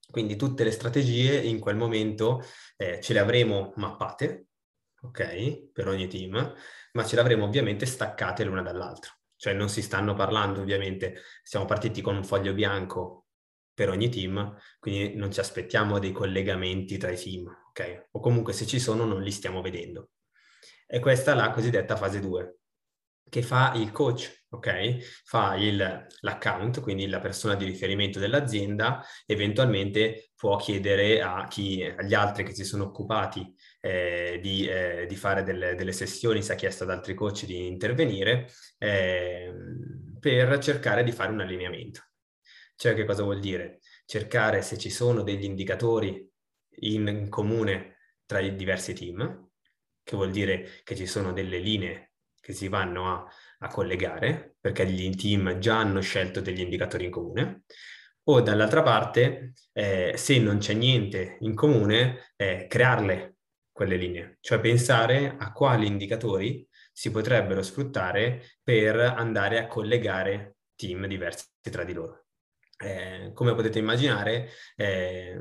Quindi tutte le strategie in quel momento eh, ce le avremo mappate, ok? Per ogni team, ma ce le avremo ovviamente staccate l'una dall'altra. Cioè non si stanno parlando ovviamente, siamo partiti con un foglio bianco per ogni team, quindi non ci aspettiamo dei collegamenti tra i team, ok? O comunque se ci sono non li stiamo vedendo. E questa è la cosiddetta fase 2, che fa il coach, ok? Fa il, l'account, quindi la persona di riferimento dell'azienda, eventualmente può chiedere a chi, agli altri che si sono occupati eh, di, eh, di, fare delle, delle, sessioni, si è chiesto ad altri coach di intervenire, eh, per cercare di fare un allineamento. Cioè che cosa vuol dire? Cercare se ci sono degli indicatori in comune tra i diversi team, che vuol dire che ci sono delle linee che si vanno a, a collegare, perché gli team già hanno scelto degli indicatori in comune, o dall'altra parte, eh, se non c'è niente in comune, eh, crearle quelle linee, cioè pensare a quali indicatori si potrebbero sfruttare per andare a collegare team diversi tra di loro. Eh, come potete immaginare, eh,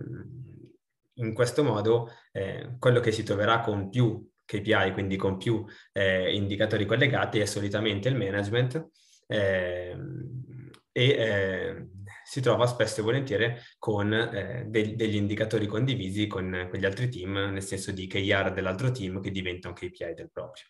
in questo modo eh, quello che si troverà con più KPI, quindi con più eh, indicatori collegati, è solitamente il management ehm, e eh, si trova spesso e volentieri con eh, de- degli indicatori condivisi con, con, gli altri team, nel senso di KR dell'altro team che diventa un KPI del proprio.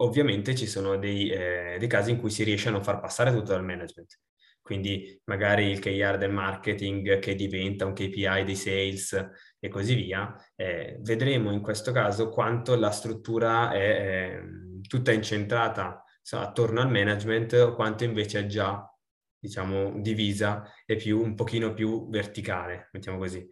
Eh, ovviamente ci sono dei, eh, dei, casi in cui si riesce a non far passare tutto dal management. Quindi magari il KR del marketing che diventa un KPI dei sales e così via. Eh, vedremo in questo caso quanto la struttura è ehm, tutta incentrata attorno al management o quanto invece è già diciamo, divisa e più, un pochino più verticale, mettiamo così.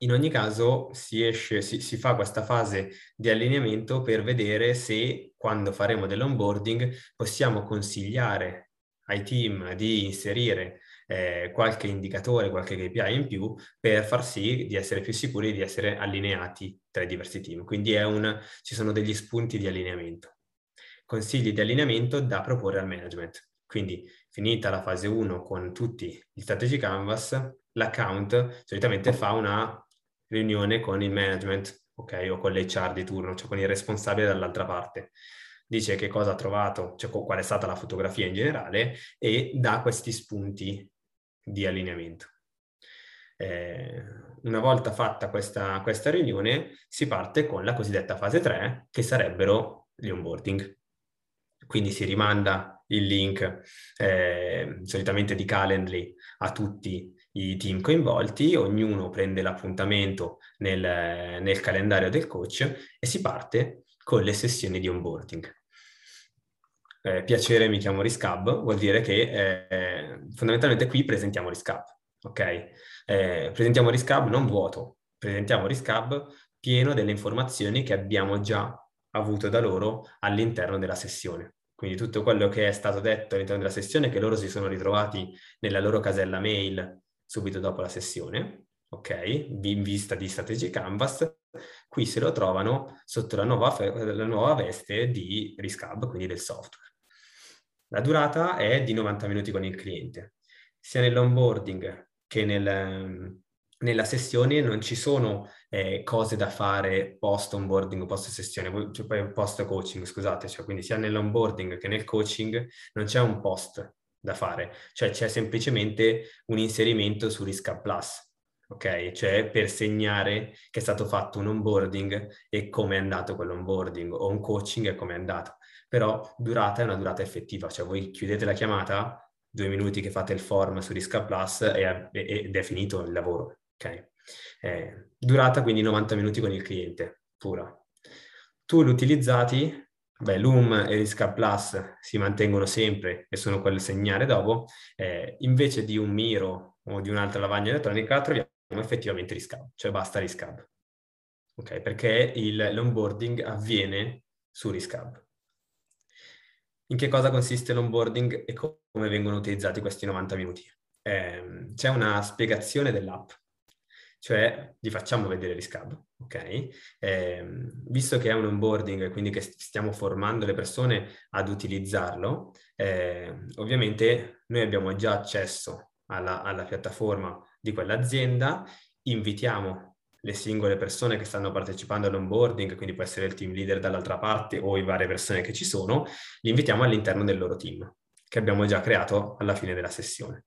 In ogni caso si, esce, si, si, fa questa fase di allineamento per vedere se quando faremo dell'onboarding possiamo consigliare ai team di inserire eh, qualche indicatore, qualche KPI in più per far sì di essere più sicuri di essere allineati tra i diversi team. Quindi un, ci sono degli spunti di allineamento. Consigli di allineamento da proporre al management. Quindi finita la fase 1 con tutti gli strategy canvas, l'account solitamente fa una riunione con il management, ok, o con l'HR di turno, cioè con il responsabile dall'altra parte. Dice che cosa ha trovato, cioè qual è stata la fotografia in generale e dà questi spunti di allineamento. Eh, una volta fatta questa, questa riunione si parte con la cosiddetta fase 3, che sarebbero gli onboarding. Quindi si rimanda il link eh, solitamente di Calendly a tutti i team coinvolti, ognuno prende l'appuntamento nel, nel calendario del coach e si parte con le sessioni di onboarding. Eh, piacere, mi chiamo Riscab, vuol dire che eh, fondamentalmente qui presentiamo Riscab, ok? Eh, presentiamo Riscab non vuoto, presentiamo Riscab pieno delle informazioni che abbiamo già avuto da loro all'interno della sessione. Quindi tutto quello che è stato detto all'interno della sessione, che loro si sono ritrovati nella loro casella mail subito dopo la sessione, ok, in vista di Strategy Canvas, qui se lo trovano sotto la nuova, la nuova veste di Riscab, quindi del software. La durata è di 90 minuti con il cliente. Sia nell'onboarding che nel, nella sessione non ci sono eh, cose da fare post onboarding post sessione, cioè post coaching, scusate, cioè quindi sia nell'onboarding che nel coaching non c'è un post da fare, cioè c'è semplicemente un inserimento su Risca Plus, ok? Cioè per segnare che è stato fatto un onboarding e come è andato quell'onboarding o un coaching e come è andato. Però durata è una durata effettiva, cioè voi chiudete la chiamata, due minuti che fate il form su Risca Plus e, ed è finito il lavoro, ok? Eh, durata quindi 90 minuti con il cliente, pura. Tool utilizzati, beh, Loom e Risca Plus si mantengono sempre e sono quel segnare dopo, eh, invece di un Miro o di un'altra lavagna elettronica troviamo effettivamente Riscab, cioè basta Riscab, ok? Perché il, l'onboarding avviene su Riscab. In che cosa consiste l'onboarding e come vengono utilizzati questi 90 minuti? Eh, c'è una spiegazione dell'app cioè gli facciamo vedere Riscab, ok? Eh, visto che è un onboarding, quindi che stiamo formando le persone ad utilizzarlo, eh, ovviamente noi abbiamo già accesso alla, alla piattaforma di quell'azienda, invitiamo le singole persone che stanno partecipando all'onboarding, quindi può essere il team leader dall'altra parte o le varie persone che ci sono, li invitiamo all'interno del loro team, che abbiamo già creato alla fine della sessione.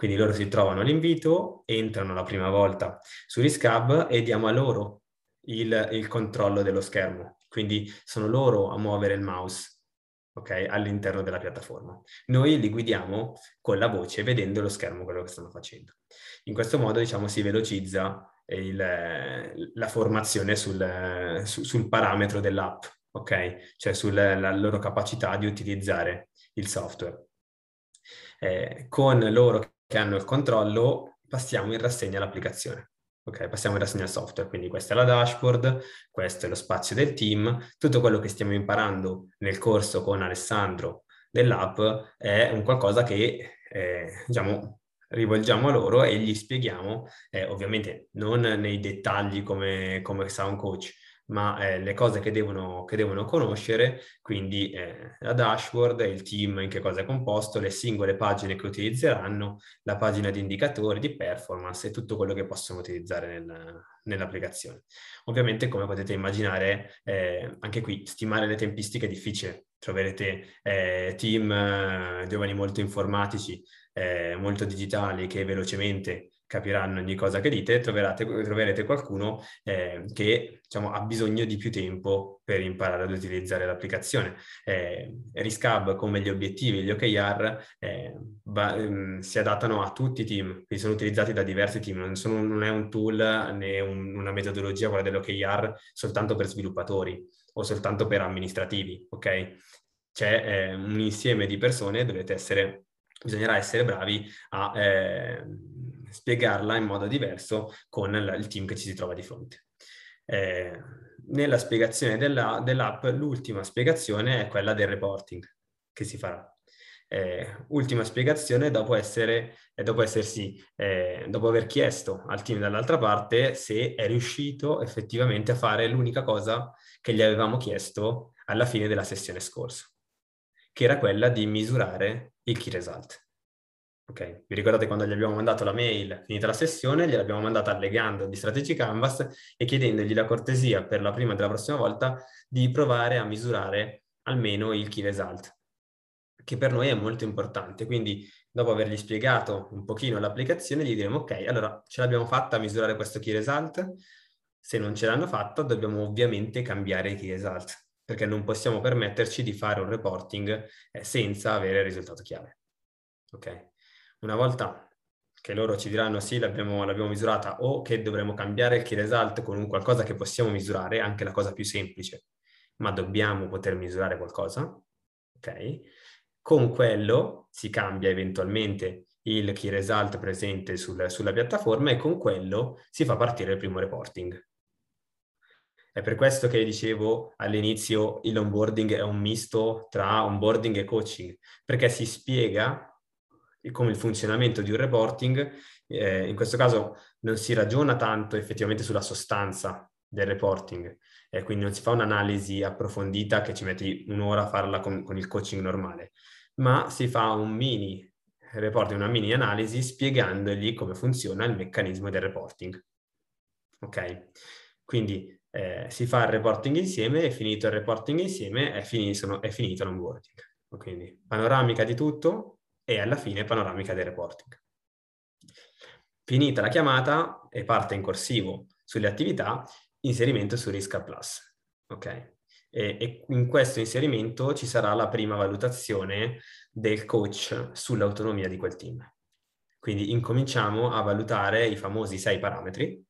Quindi loro si trovano l'invito, entrano la prima volta su Riscab e diamo a loro il, il controllo dello schermo. Quindi sono loro a muovere il mouse okay, all'interno della piattaforma. Noi li guidiamo con la voce vedendo lo schermo quello che stanno facendo. In questo modo diciamo si velocizza il, la formazione sul, su, sul parametro dell'app, ok? Cioè sulla loro capacità di utilizzare il software. Eh, con loro che hanno il controllo, passiamo in rassegna l'applicazione. Ok, passiamo in rassegna il software, quindi questa è la dashboard, questo è lo spazio del team, tutto quello che stiamo imparando nel corso con Alessandro dell'app è un qualcosa che eh, diciamo, rivolgiamo a loro e gli spieghiamo, eh, ovviamente non nei dettagli come, come sa un coach, ma eh, le cose che devono, che devono conoscere, quindi eh, la dashboard, il team in che cosa è composto, le singole pagine che utilizzeranno, la pagina di indicatori, di performance e tutto quello che possono utilizzare nel, nell'applicazione. Ovviamente, come potete immaginare, eh, anche qui stimare le tempistiche è difficile. Troverete eh, team eh, giovani molto informatici, eh, molto digitali che velocemente capiranno ogni cosa che dite, troverete, qualcuno eh, che diciamo, ha bisogno di più tempo per imparare ad utilizzare l'applicazione. Eh, Riscab, come gli obiettivi gli OKR, eh, va, ehm, si adattano a tutti i team, quindi sono utilizzati da diversi team, non, sono, non è un tool né un, una metodologia, quella dell'OKR, soltanto per sviluppatori o soltanto per amministrativi, ok? C'è eh, un insieme di persone, dovete essere, bisognerà essere bravi a eh, spiegarla in modo diverso con il team che ci si trova di fronte. Eh, nella spiegazione della, dell'app, l'ultima spiegazione è quella del reporting che si farà. Eh, ultima spiegazione dopo, essere, eh, dopo essersi, eh, dopo aver chiesto al team dall'altra parte se è riuscito effettivamente a fare l'unica cosa che gli avevamo chiesto alla fine della sessione scorsa, che era quella di misurare il key result. Ok, vi ricordate quando gli abbiamo mandato la mail finita la sessione, gliel'abbiamo mandata allegando di Strategy Canvas e chiedendogli la cortesia per la prima e della prossima volta di provare a misurare almeno il key result, che per noi è molto importante. Quindi dopo avergli spiegato un pochino l'applicazione, gli diremo ok, allora ce l'abbiamo fatta a misurare questo key result, se non ce l'hanno fatto dobbiamo ovviamente cambiare i key result, perché non possiamo permetterci di fare un reporting eh, senza avere il risultato chiave. Ok? Una volta che loro ci diranno sì, l'abbiamo, l'abbiamo misurata o che dovremo cambiare il key result con un qualcosa che possiamo misurare, anche la cosa più semplice, ma dobbiamo poter misurare qualcosa, ok? Con quello si cambia eventualmente il key result presente sul, sulla piattaforma e con quello si fa partire il primo reporting. È per questo che dicevo all'inizio il onboarding è un misto tra onboarding e coaching, perché si spiega come il funzionamento di un reporting, eh, in questo caso non si ragiona tanto effettivamente sulla sostanza del reporting, eh, quindi non si fa un'analisi approfondita che ci metti un'ora a farla con, con il coaching normale, ma si fa un mini reporting, una mini analisi spiegandogli come funziona il meccanismo del reporting. Ok? Quindi eh, si fa il reporting insieme e finito il reporting insieme è, finito, è finito l'onboarding. Quindi panoramica di tutto, e alla fine panoramica del reporting. Finita la chiamata e parte in corsivo sulle attività, inserimento su Risk Plus. Ok? E, e, in questo inserimento ci sarà la prima valutazione del coach sull'autonomia di quel team. Quindi incominciamo a valutare i famosi sei parametri,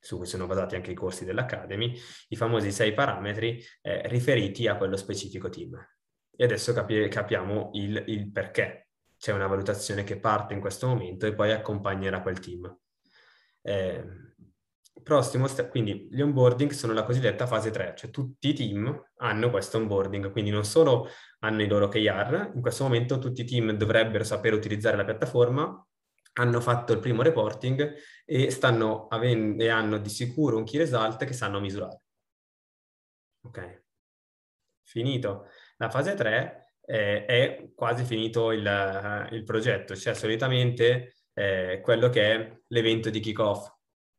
su cui sono basati anche i corsi dell'Academy, i famosi sei parametri eh, riferiti a quello specifico team. E adesso capi- capiamo il, il perché c'è una valutazione che parte in questo momento e poi accompagnerà quel team. Eh, step, quindi gli onboarding sono la cosiddetta fase 3, cioè tutti i team hanno questo onboarding, quindi non solo hanno i loro KR, in questo momento tutti i team dovrebbero sapere utilizzare la piattaforma, hanno fatto il primo reporting e, avendo, e hanno di sicuro un key result che sanno misurare. Ok. Finito la fase 3, eh, è quasi finito il, il progetto, cioè solitamente eh, quello che è l'evento di kick-off,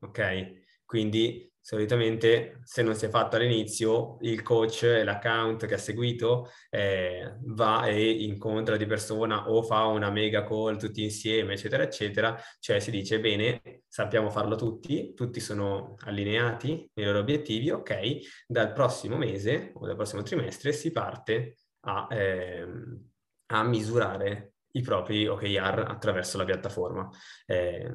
ok? Quindi solitamente se non si è fatto all'inizio il coach e l'account che ha seguito eh, va e incontra di persona o fa una mega call tutti insieme eccetera eccetera. Cioè si dice bene sappiamo farlo tutti tutti sono allineati nei loro obiettivi ok? Dal prossimo mese o dal prossimo trimestre si parte a, ehm, a misurare i propri OKR attraverso la piattaforma, eh,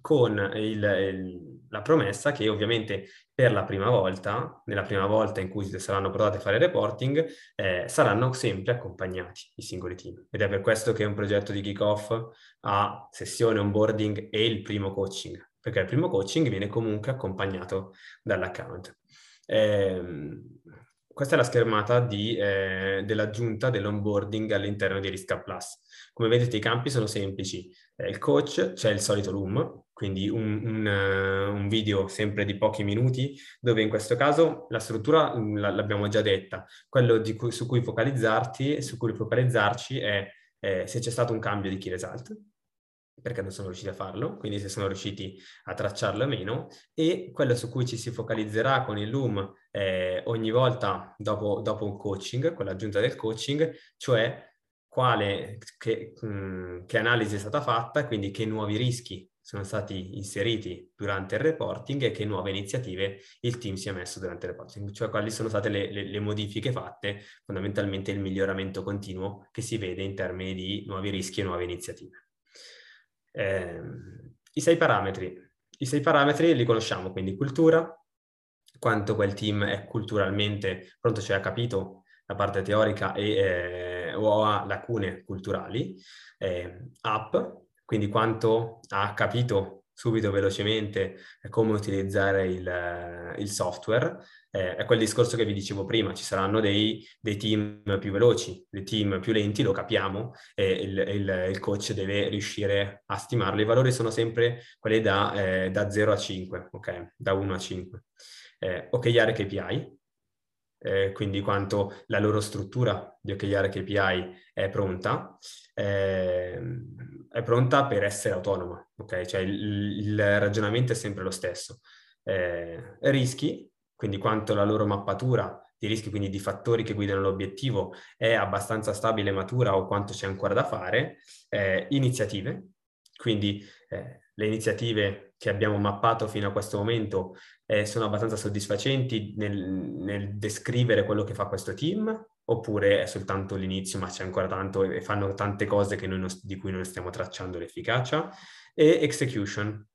con il, il, la promessa che ovviamente per la prima volta, nella prima volta in cui saranno provati a fare reporting, eh, saranno sempre accompagnati i singoli team. Ed è per questo che un progetto di kickoff a sessione onboarding e il primo coaching, perché il primo coaching viene comunque accompagnato dall'account. Eh, questa è la schermata di, eh, dell'aggiunta dell'onboarding all'interno di Risk Plus. Come vedete i campi sono semplici. Eh, il coach, c'è il solito room, quindi un, un, uh, un, video sempre di pochi minuti, dove in questo caso la struttura um, l'abbiamo già detta. Quello cui, su cui focalizzarti, su cui focalizzarci è eh, se c'è stato un cambio di key result, perché non sono riusciti a farlo, quindi se sono riusciti a tracciarlo o meno, e quello su cui ci si focalizzerà con il Loom eh, ogni volta dopo, dopo, un coaching, con l'aggiunta del coaching, cioè quale, che, mh, mm, che analisi è stata fatta, quindi che nuovi rischi sono stati inseriti durante il reporting e che nuove iniziative il team si è messo durante il reporting, cioè quali sono state le, le, le, modifiche fatte, fondamentalmente il miglioramento continuo che si vede in termini di nuovi rischi e nuove iniziative. Eh, I sei parametri. I sei parametri li conosciamo, quindi cultura, quanto quel team è culturalmente pronto, cioè ha capito la parte teorica e, eh, o ha lacune culturali, eh, app, quindi quanto ha capito subito, velocemente, come utilizzare il, il software, eh, è quel discorso che vi dicevo prima, ci saranno dei, dei, team più veloci, dei team più lenti, lo capiamo, e il, il, il coach deve riuscire a stimarlo. I valori sono sempre quelli da, eh, da 0 a 5, ok? Da 1 a 5. Eh, OKR KPI, eh, quindi quanto la loro struttura di OKR KPI è pronta, eh, è pronta per essere autonoma, ok? Cioè il, il ragionamento è sempre lo stesso. Eh, rischi, quindi quanto la loro mappatura di rischi, quindi di fattori che guidano l'obiettivo, è abbastanza stabile e matura o quanto c'è ancora da fare, eh, iniziative, quindi eh, le iniziative che abbiamo mappato fino a questo momento eh, sono abbastanza soddisfacenti nel, nel, descrivere quello che fa questo team, oppure è soltanto l'inizio, ma c'è ancora tanto e fanno tante cose non, di cui non stiamo tracciando l'efficacia, e execution,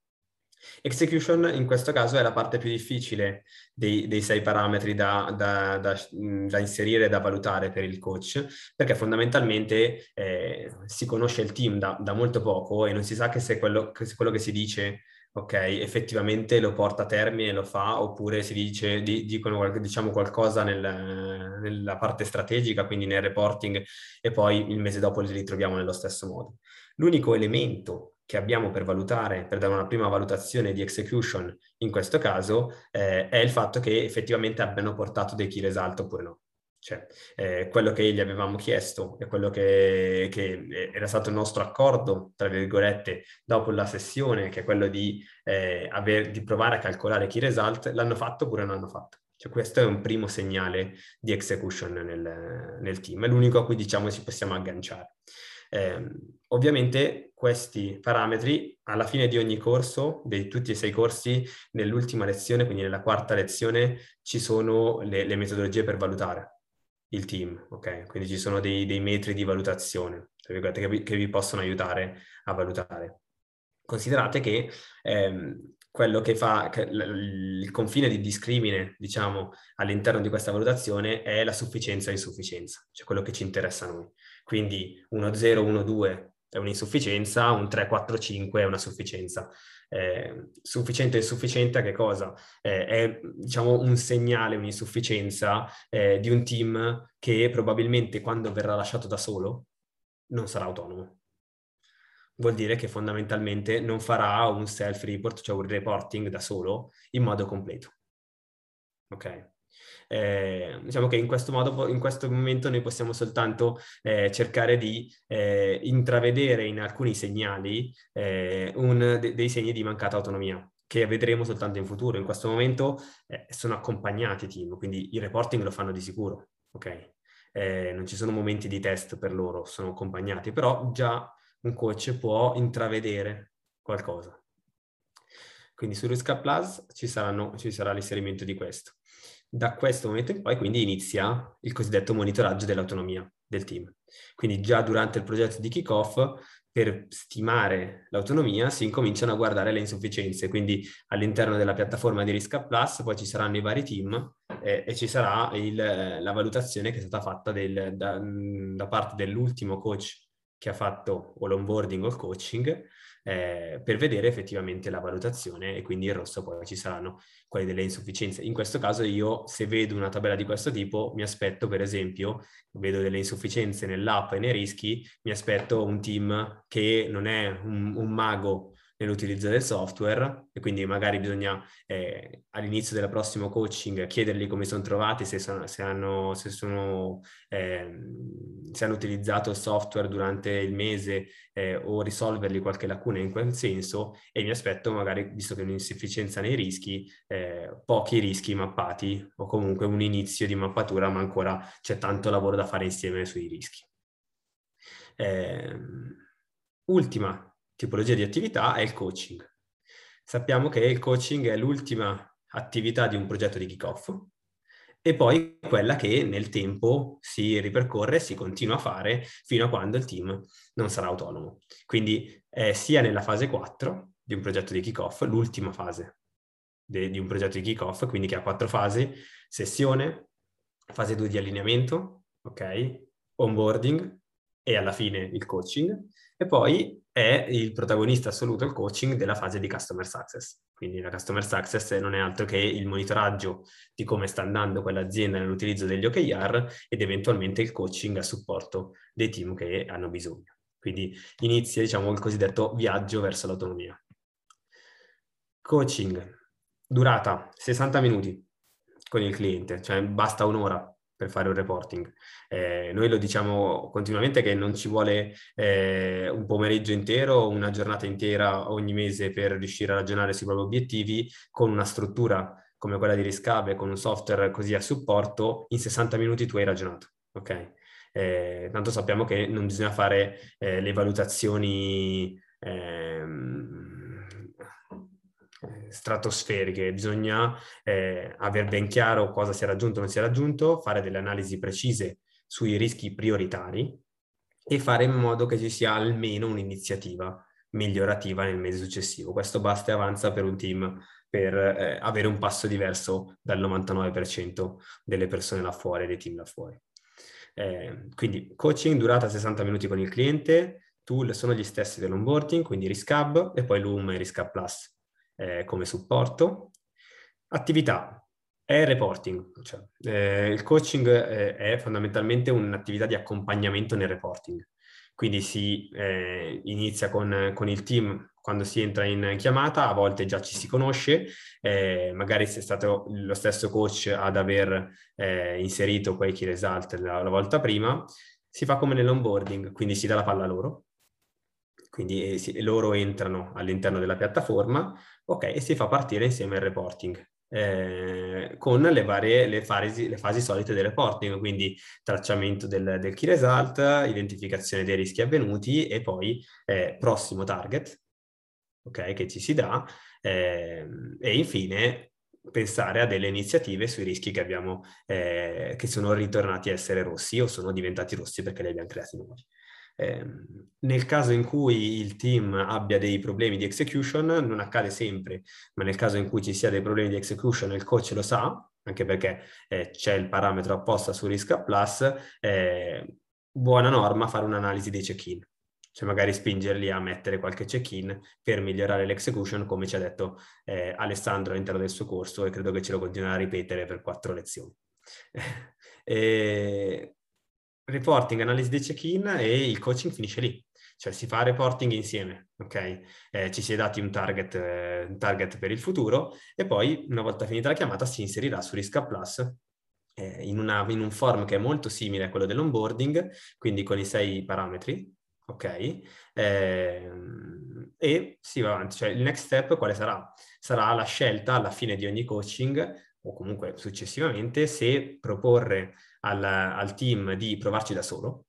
Execution in questo caso è la parte più difficile dei, dei sei parametri da, da, da, da, inserire e da valutare per il coach, perché fondamentalmente eh, si conosce il team da, molto poco e non si sa che se quello che, se quello che si dice ok, effettivamente lo porta a termine lo fa, oppure si dice, di, dicono diciamo qualcosa nel, nella parte strategica, quindi nel reporting, e poi il mese dopo li ritroviamo nello stesso modo. L'unico elemento che abbiamo per valutare, per dare una prima valutazione di execution in questo caso, eh, è il fatto che effettivamente abbiano portato dei key result oppure no. Cioè, eh, quello che gli avevamo chiesto e quello che, che, era stato il nostro accordo, tra virgolette, dopo la sessione, che è quello di, eh, aver, di provare a calcolare key result, l'hanno fatto oppure non hanno fatto. Cioè, questo è un primo segnale di execution nel, nel team, è l'unico a cui diciamo ci possiamo agganciare. Eh, ovviamente questi parametri alla fine di ogni corso, di tutti e sei corsi, nell'ultima lezione, quindi nella quarta lezione, ci sono le, le metodologie per valutare il team, ok? Quindi ci sono dei, dei metri di valutazione, che vi, che vi, possono aiutare a valutare. Considerate che ehm, quello che fa che l- il confine di discrimine, diciamo, all'interno di questa valutazione è la sufficienza e insufficienza, cioè quello che ci interessa a noi. Quindi 1-0, 1-2 è un'insufficienza, un 3-4-5 è una sufficienza. Eh, sufficiente e insufficiente a che cosa? Eh, è diciamo un segnale, un'insufficienza eh, di un team che probabilmente quando verrà lasciato da solo non sarà autonomo. Vuol dire che fondamentalmente non farà un self-report, cioè un reporting da solo in modo completo. Ok? Eh, diciamo che in questo modo, in questo momento noi possiamo soltanto eh, cercare di eh, intravedere in alcuni segnali eh, un, de- dei segni di mancata autonomia che vedremo soltanto in futuro. In questo momento eh, sono accompagnati i team, quindi il reporting lo fanno di sicuro, ok? Eh, non ci sono momenti di test per loro, sono accompagnati, però già un coach può intravedere qualcosa. Quindi su Risk Plus ci, saranno, ci sarà l'inserimento di questo. Da questo momento in poi quindi inizia il cosiddetto monitoraggio dell'autonomia del team. Quindi già durante il progetto di kickoff, per stimare l'autonomia, si incominciano a guardare le insufficienze. Quindi all'interno della piattaforma di Risk Plus poi ci saranno i vari team eh, e ci sarà il, la valutazione che è stata fatta del, da, da, parte dell'ultimo coach che ha fatto o l'onboarding o il coaching eh, per vedere effettivamente la valutazione e quindi il rosso poi ci saranno quelle delle insufficienze. In questo caso io se vedo una tabella di questo tipo mi aspetto per esempio, vedo delle insufficienze nell'app e nei rischi, mi aspetto un team che non è un, un mago nell'utilizzo del software e quindi magari bisogna eh, all'inizio del prossimo coaching chiedergli come sono trovati, se, sono, se, hanno, se, sono, eh, se hanno utilizzato il software durante il mese eh, o risolvergli qualche lacuna in quel senso e mi aspetto magari, visto che è un'insufficienza nei rischi, eh, pochi rischi mappati o comunque un inizio di mappatura ma ancora c'è tanto lavoro da fare insieme sui rischi. Ehm, ultima tipologia di attività è il coaching. Sappiamo che il coaching è l'ultima attività di un progetto di kick-off e poi quella che nel tempo si ripercorre e si continua a fare fino a quando il team non sarà autonomo. Quindi è sia nella fase 4 di un progetto di kick-off, l'ultima fase de- di un progetto di kick-off, quindi che ha quattro fasi, sessione, fase 2 di allineamento, ok, onboarding e alla fine il coaching e poi è il protagonista assoluto, il coaching, della fase di customer success. Quindi la customer success non è altro che il monitoraggio di come sta andando quell'azienda nell'utilizzo degli OKR ed eventualmente il coaching a supporto dei team che hanno bisogno. Quindi inizia, diciamo, il cosiddetto viaggio verso l'autonomia. Coaching, durata 60 minuti con il cliente, cioè basta un'ora per fare un reporting. Eh, noi lo diciamo continuamente che non ci vuole eh, un pomeriggio intero una giornata intera ogni mese per riuscire a ragionare sui propri obiettivi con una struttura come quella di Riscave, con un software così a supporto, in 60 minuti tu hai ragionato, ok? Eh, tanto sappiamo che non bisogna fare eh, le valutazioni ehm, stratosferiche, bisogna eh, aver ben chiaro cosa si è raggiunto o non si è raggiunto, fare delle analisi precise sui rischi prioritari e fare in modo che ci sia almeno un'iniziativa migliorativa nel mese successivo. Questo basta e avanza per un team per eh, avere un passo diverso dal 99% delle persone là fuori, dei team là fuori. Eh, quindi coaching durata 60 minuti con il cliente, tool sono gli stessi dell'onboarding, quindi Riscab e poi Loom e Riscab Plus eh, come supporto. Attività è reporting, cioè, eh, il coaching eh, è fondamentalmente un'attività di accompagnamento nel reporting, quindi si eh, inizia con, con, il team quando si entra in chiamata, a volte già ci si conosce, eh, magari se è stato lo stesso coach ad aver eh, inserito quei key result la, la volta prima, si fa come nell'onboarding, quindi si dà la palla a loro, quindi eh, si, loro entrano all'interno della piattaforma, ok, e si fa partire insieme il reporting. Eh, con le varie le fasi, le fasi, solite del reporting, quindi tracciamento del, del, key result, identificazione dei rischi avvenuti e poi eh, prossimo target, ok, che ci si dà, eh, e infine pensare a delle iniziative sui rischi che abbiamo, eh, che sono ritornati a essere rossi o sono diventati rossi perché li abbiamo creati noi. Eh, nel caso in cui il team abbia dei problemi di execution, non accade sempre, ma nel caso in cui ci sia dei problemi di execution il coach lo sa, anche perché eh, c'è il parametro apposta su Risk Plus, eh, buona norma fare un'analisi dei check-in, cioè magari spingerli a mettere qualche check-in per migliorare l'execution, come ci ha detto eh, Alessandro all'interno del suo corso e credo che ce lo continuerà a ripetere per quattro lezioni. e reporting, analisi dei check-in e il coaching finisce lì. Cioè si fa reporting insieme, ok? Eh, ci si è dati un target, eh, un target, per il futuro e poi una volta finita la chiamata si inserirà su Risk Plus eh, in, una, in, un form che è molto simile a quello dell'onboarding, quindi con i sei parametri, ok? Eh, e si va avanti. Cioè il next step quale sarà? Sarà la scelta alla fine di ogni coaching o comunque successivamente se proporre al, al team di provarci da solo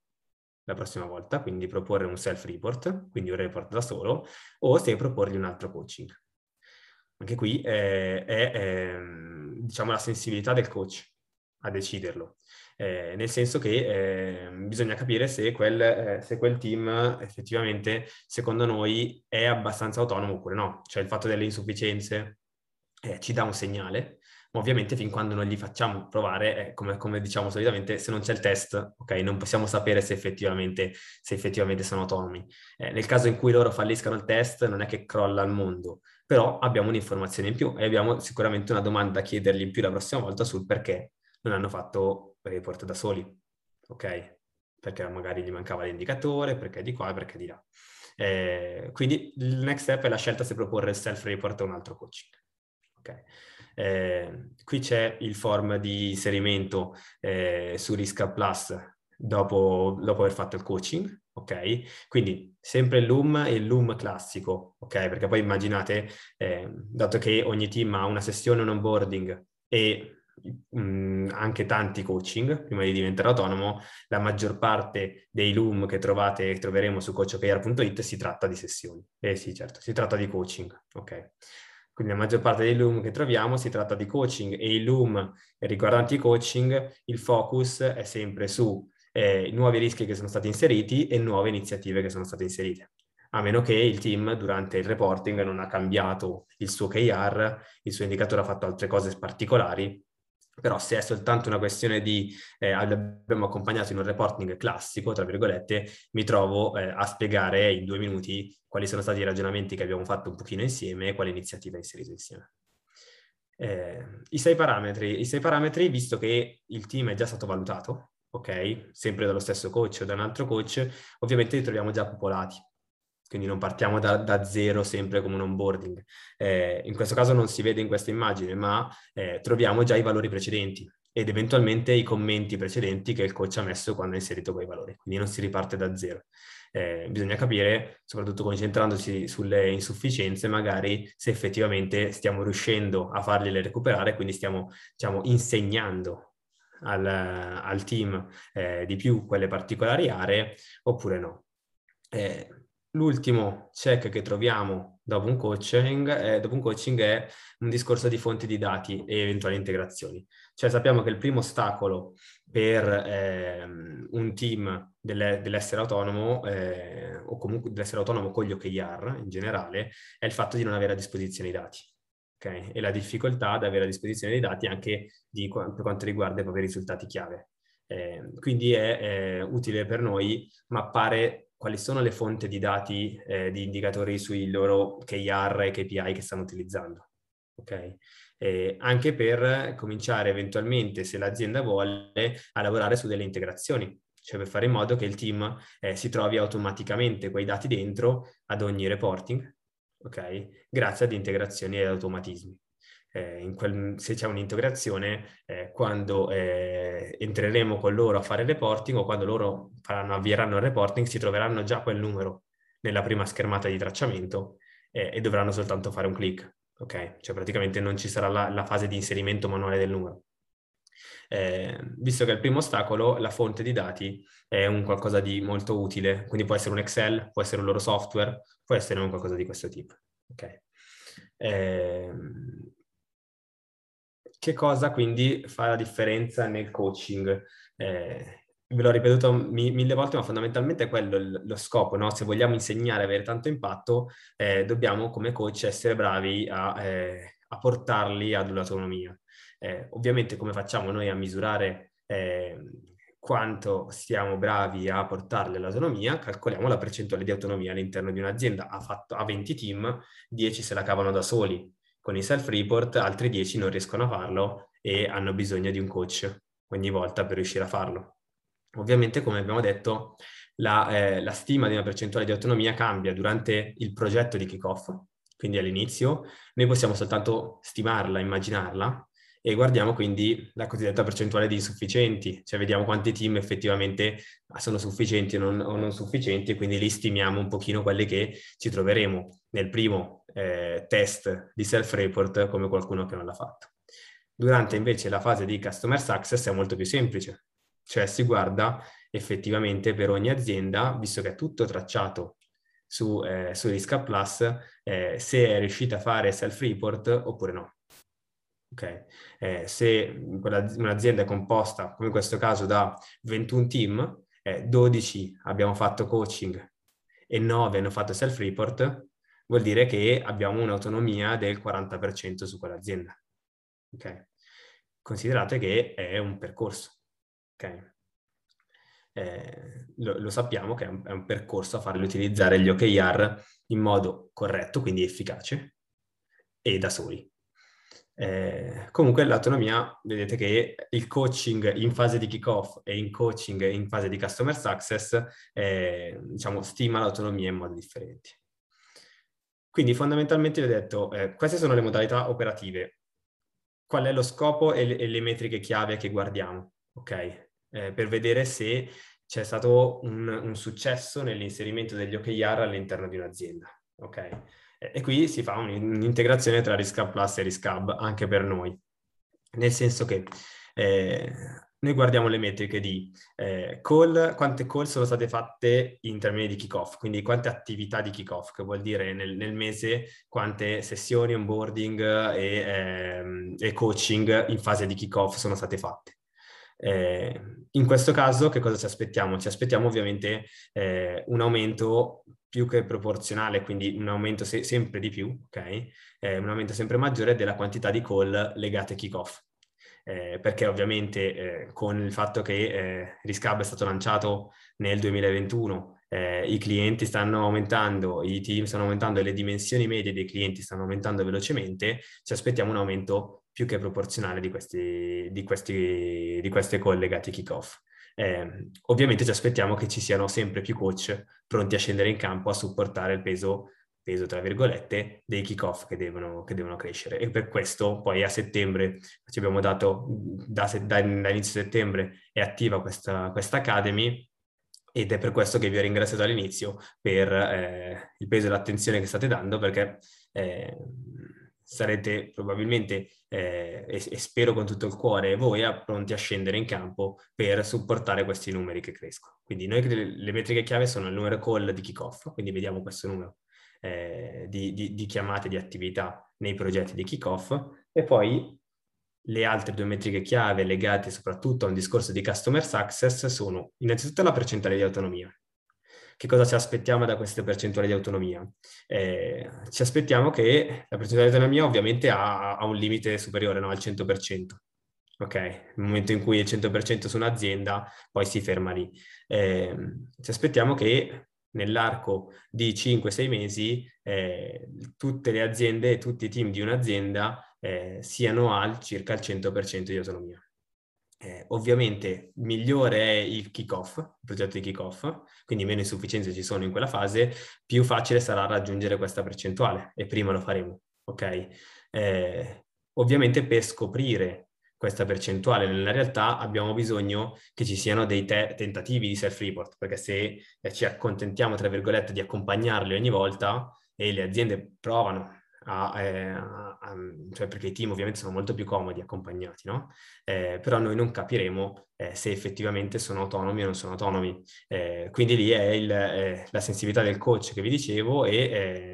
la prossima volta, quindi proporre un self-report, quindi un report da solo, o se proporgli un altro coaching. Anche qui eh, è, è diciamo, la sensibilità del coach a deciderlo, eh, nel senso che eh, bisogna capire se quel, eh, se quel, team effettivamente, secondo noi, è abbastanza autonomo oppure no. Cioè il fatto delle insufficienze eh, ci dà un segnale, ma ovviamente fin quando non gli facciamo provare, eh, come, come, diciamo solitamente, se non c'è il test, ok, non possiamo sapere se effettivamente, se effettivamente sono autonomi. Eh, nel caso in cui loro falliscano il test, non è che crolla il mondo, però abbiamo un'informazione in più e abbiamo sicuramente una domanda da chiedergli in più la prossima volta sul perché non hanno fatto report da soli, ok? Perché magari gli mancava l'indicatore, perché di qua e perché di là. Eh, quindi il next step è la scelta se proporre il self-report o un altro coaching. Okay. Eh, qui c'è il form di inserimento eh, su Risk Plus dopo, dopo, aver fatto il coaching, ok? Quindi sempre Loom e Loom classico, ok? Perché poi immaginate, eh, dato che ogni team ha una sessione, un onboarding e mh, mm, anche tanti coaching prima di diventare autonomo, la maggior parte dei Loom che trovate, troveremo su coachokr.it si tratta di sessioni. Eh sì, certo, si tratta di coaching, ok? Quindi la maggior parte dei Loom che troviamo si tratta di coaching e i Loom riguardanti i coaching, il focus è sempre su eh, nuovi rischi che sono stati inseriti e nuove iniziative che sono state inserite. A meno che il team durante il reporting non ha cambiato il suo KR, il suo indicatore ha fatto altre cose particolari però se è soltanto una questione di eh, abbiamo accompagnato in un reporting classico, tra virgolette, mi trovo eh, a spiegare in due minuti quali sono stati i ragionamenti che abbiamo fatto un pochino insieme e quali iniziative inserito insieme. Eh, i, sei parametri, I sei parametri, visto che il team è già stato valutato, ok, sempre dallo stesso coach o da un altro coach, ovviamente li troviamo già popolati quindi non partiamo da, da, zero sempre come un onboarding. Eh, in questo caso non si vede in questa immagine, ma eh, troviamo già i valori precedenti ed eventualmente i commenti precedenti che il coach ha messo quando ha inserito quei valori, quindi non si riparte da zero. Eh, bisogna capire, soprattutto concentrandosi sulle insufficienze, magari se effettivamente stiamo riuscendo a fargliele recuperare, quindi stiamo diciamo, insegnando al, al team eh, di più quelle particolari aree oppure no. Eh, L'ultimo check che troviamo dopo un, coaching, eh, dopo un coaching è un discorso di fonti di dati e eventuali integrazioni. Cioè sappiamo che il primo ostacolo per eh, un team delle, dell'essere autonomo eh, o comunque dell'essere autonomo con gli OKR in generale è il fatto di non avere a disposizione i dati. Okay? E la difficoltà di avere a disposizione dei dati anche di, per quanto riguarda i propri risultati chiave. Eh, quindi è eh, utile per noi mappare quali sono le fonti di dati, eh, di indicatori sui loro KR e KPI che stanno utilizzando. Ok? Eh, anche per cominciare eventualmente, se l'azienda vuole, a lavorare su delle integrazioni, cioè per fare in modo che il team eh, si trovi automaticamente quei dati dentro ad ogni reporting, ok? Grazie ad integrazioni e automatismi eh, quel, se c'è un'integrazione, eh, quando eh, entreremo con loro a fare reporting o quando loro faranno, avvieranno il reporting, si troveranno già quel numero nella prima schermata di tracciamento eh, e dovranno soltanto fare un click. Ok, cioè praticamente non ci sarà la, la fase di inserimento manuale del numero. Eh, visto che il primo ostacolo, la fonte di dati è un qualcosa di molto utile, quindi può essere un Excel, può essere un loro software, può essere un qualcosa di questo tipo. Okay. Eh, che cosa quindi fa la differenza nel coaching? Eh, ve l'ho ripetuto mi, mille volte, ma fondamentalmente è quello lo scopo, no? Se vogliamo insegnare avere tanto impatto, eh, dobbiamo come coach essere bravi a, eh, a portarli ad un'autonomia. Eh, ovviamente come facciamo noi a misurare eh, quanto siamo bravi a portarli all'autonomia, calcoliamo la percentuale di autonomia all'interno di un'azienda. Ha, fatto, ha 20 team, 10 se la cavano da soli, con i self-report, altri 10 non riescono a farlo e hanno bisogno di un coach ogni volta per riuscire a farlo. Ovviamente, come abbiamo detto, la, eh, la stima di una percentuale di autonomia cambia durante il progetto di kickoff, quindi all'inizio. Noi possiamo soltanto stimarla, immaginarla, e guardiamo quindi la cosiddetta percentuale di insufficienti, cioè vediamo quanti team effettivamente sono sufficienti o non, o non sufficienti e quindi li stimiamo un pochino quelli che ci troveremo nel primo eh, test di self-report come qualcuno che non l'ha fatto. Durante invece la fase di customer success è molto più semplice, cioè si guarda effettivamente per ogni azienda, visto che è tutto tracciato su, eh, su Risk Plus, eh, se è riuscita a fare self-report oppure no. Okay. Eh, se un'azienda è composta, come in questo caso, da 21 team, eh, 12 abbiamo fatto coaching e 9 hanno fatto self-report, vuol dire che abbiamo un'autonomia del 40% su quell'azienda. ok? Considerate che è un percorso, ok? Eh, lo, lo, sappiamo che è un, è un percorso a farli utilizzare gli OKR in modo corretto, quindi efficace, e da soli. Eh, comunque l'autonomia, vedete che il coaching in fase di kick-off e in coaching in fase di customer success, eh, diciamo, stima l'autonomia in modi differenti. Quindi fondamentalmente vi ho detto, eh, queste sono le modalità operative. Qual è lo scopo e le, e le metriche chiave che guardiamo, ok? Eh, per vedere se c'è stato un, un successo nell'inserimento degli OKR all'interno di un'azienda, ok? E qui si fa un'integrazione tra Risk Plus e Risk anche per noi, nel senso che eh, noi guardiamo le metriche di eh, call, quante call sono state fatte in termini di kick-off, quindi quante attività di kick-off, che vuol dire nel, nel mese quante sessioni, onboarding e, eh, e coaching in fase di kick-off sono state fatte. Eh, in questo caso che cosa ci aspettiamo? Ci aspettiamo ovviamente eh, un aumento più che proporzionale, quindi un aumento se- sempre di più, ok? Eh, un aumento sempre maggiore della quantità di call legate a kick-off. Eh, perché ovviamente eh, con il fatto che eh, Riscab è stato lanciato nel 2021, eh, i clienti stanno aumentando, i team stanno aumentando e le dimensioni medie dei clienti stanno aumentando velocemente, ci aspettiamo un aumento più che proporzionale di, questi, di, questi, di queste call kick-off. Eh, ovviamente ci aspettiamo che ci siano sempre più coach pronti a scendere in campo a supportare il peso, peso tra virgolette, dei kick-off che devono, che devono crescere. E per questo poi a settembre ci abbiamo dato, da, da, da inizio settembre è attiva questa, questa Academy ed è per questo che vi ho ringraziato all'inizio per eh, il peso e l'attenzione che state dando perché eh, sarete probabilmente, eh, e, e, spero con tutto il cuore, voi pronti a scendere in campo per supportare questi numeri che crescono. Quindi noi le metriche chiave sono il numero call di kickoff, quindi vediamo questo numero eh, di, di, di, chiamate di attività nei progetti di kickoff e poi le altre due metriche chiave legate soprattutto a un discorso di customer success sono innanzitutto la percentuale di autonomia, che cosa ci aspettiamo da queste percentuali di autonomia? Eh, ci aspettiamo che la percentuale di autonomia ovviamente ha, ha un limite superiore no? al 100%. Ok, nel momento in cui è il 100% su un'azienda, poi si ferma lì. Eh, ci aspettiamo che nell'arco di 5-6 mesi eh, tutte le aziende e tutti i team di un'azienda eh, siano al circa il 100% di autonomia. Eh, ovviamente migliore è il kick-off, il progetto di kick-off, quindi meno insufficienze ci sono in quella fase, più facile sarà raggiungere questa percentuale e prima lo faremo, ok? Eh, ovviamente per scoprire questa percentuale nella realtà abbiamo bisogno che ci siano dei te- tentativi di self-report, perché se eh, ci accontentiamo, tra virgolette, di accompagnarli ogni volta e le aziende provano a, eh, a, a, cioè perché i team ovviamente sono molto più comodi accompagnati, no? Eh, però noi non capiremo eh, se effettivamente sono autonomi o non sono autonomi. Eh, quindi lì è il, eh, la sensibilità del coach che vi dicevo e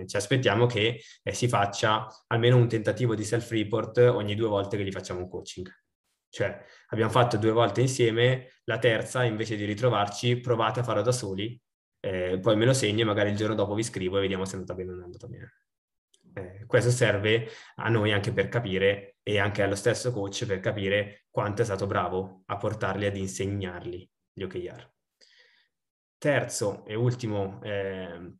eh, ci aspettiamo che si faccia almeno un tentativo di self-report ogni due volte che gli facciamo un coaching. Cioè abbiamo fatto due volte insieme, la terza invece di ritrovarci provate a farlo da soli, poi me lo segno e magari il giorno dopo vi scrivo e vediamo se è andata bene o non è andata bene. Eh, questo serve a noi anche per capire e anche allo stesso coach per capire quanto è stato bravo a portarli ad insegnarli gli OKR. Terzo e ultimo eh,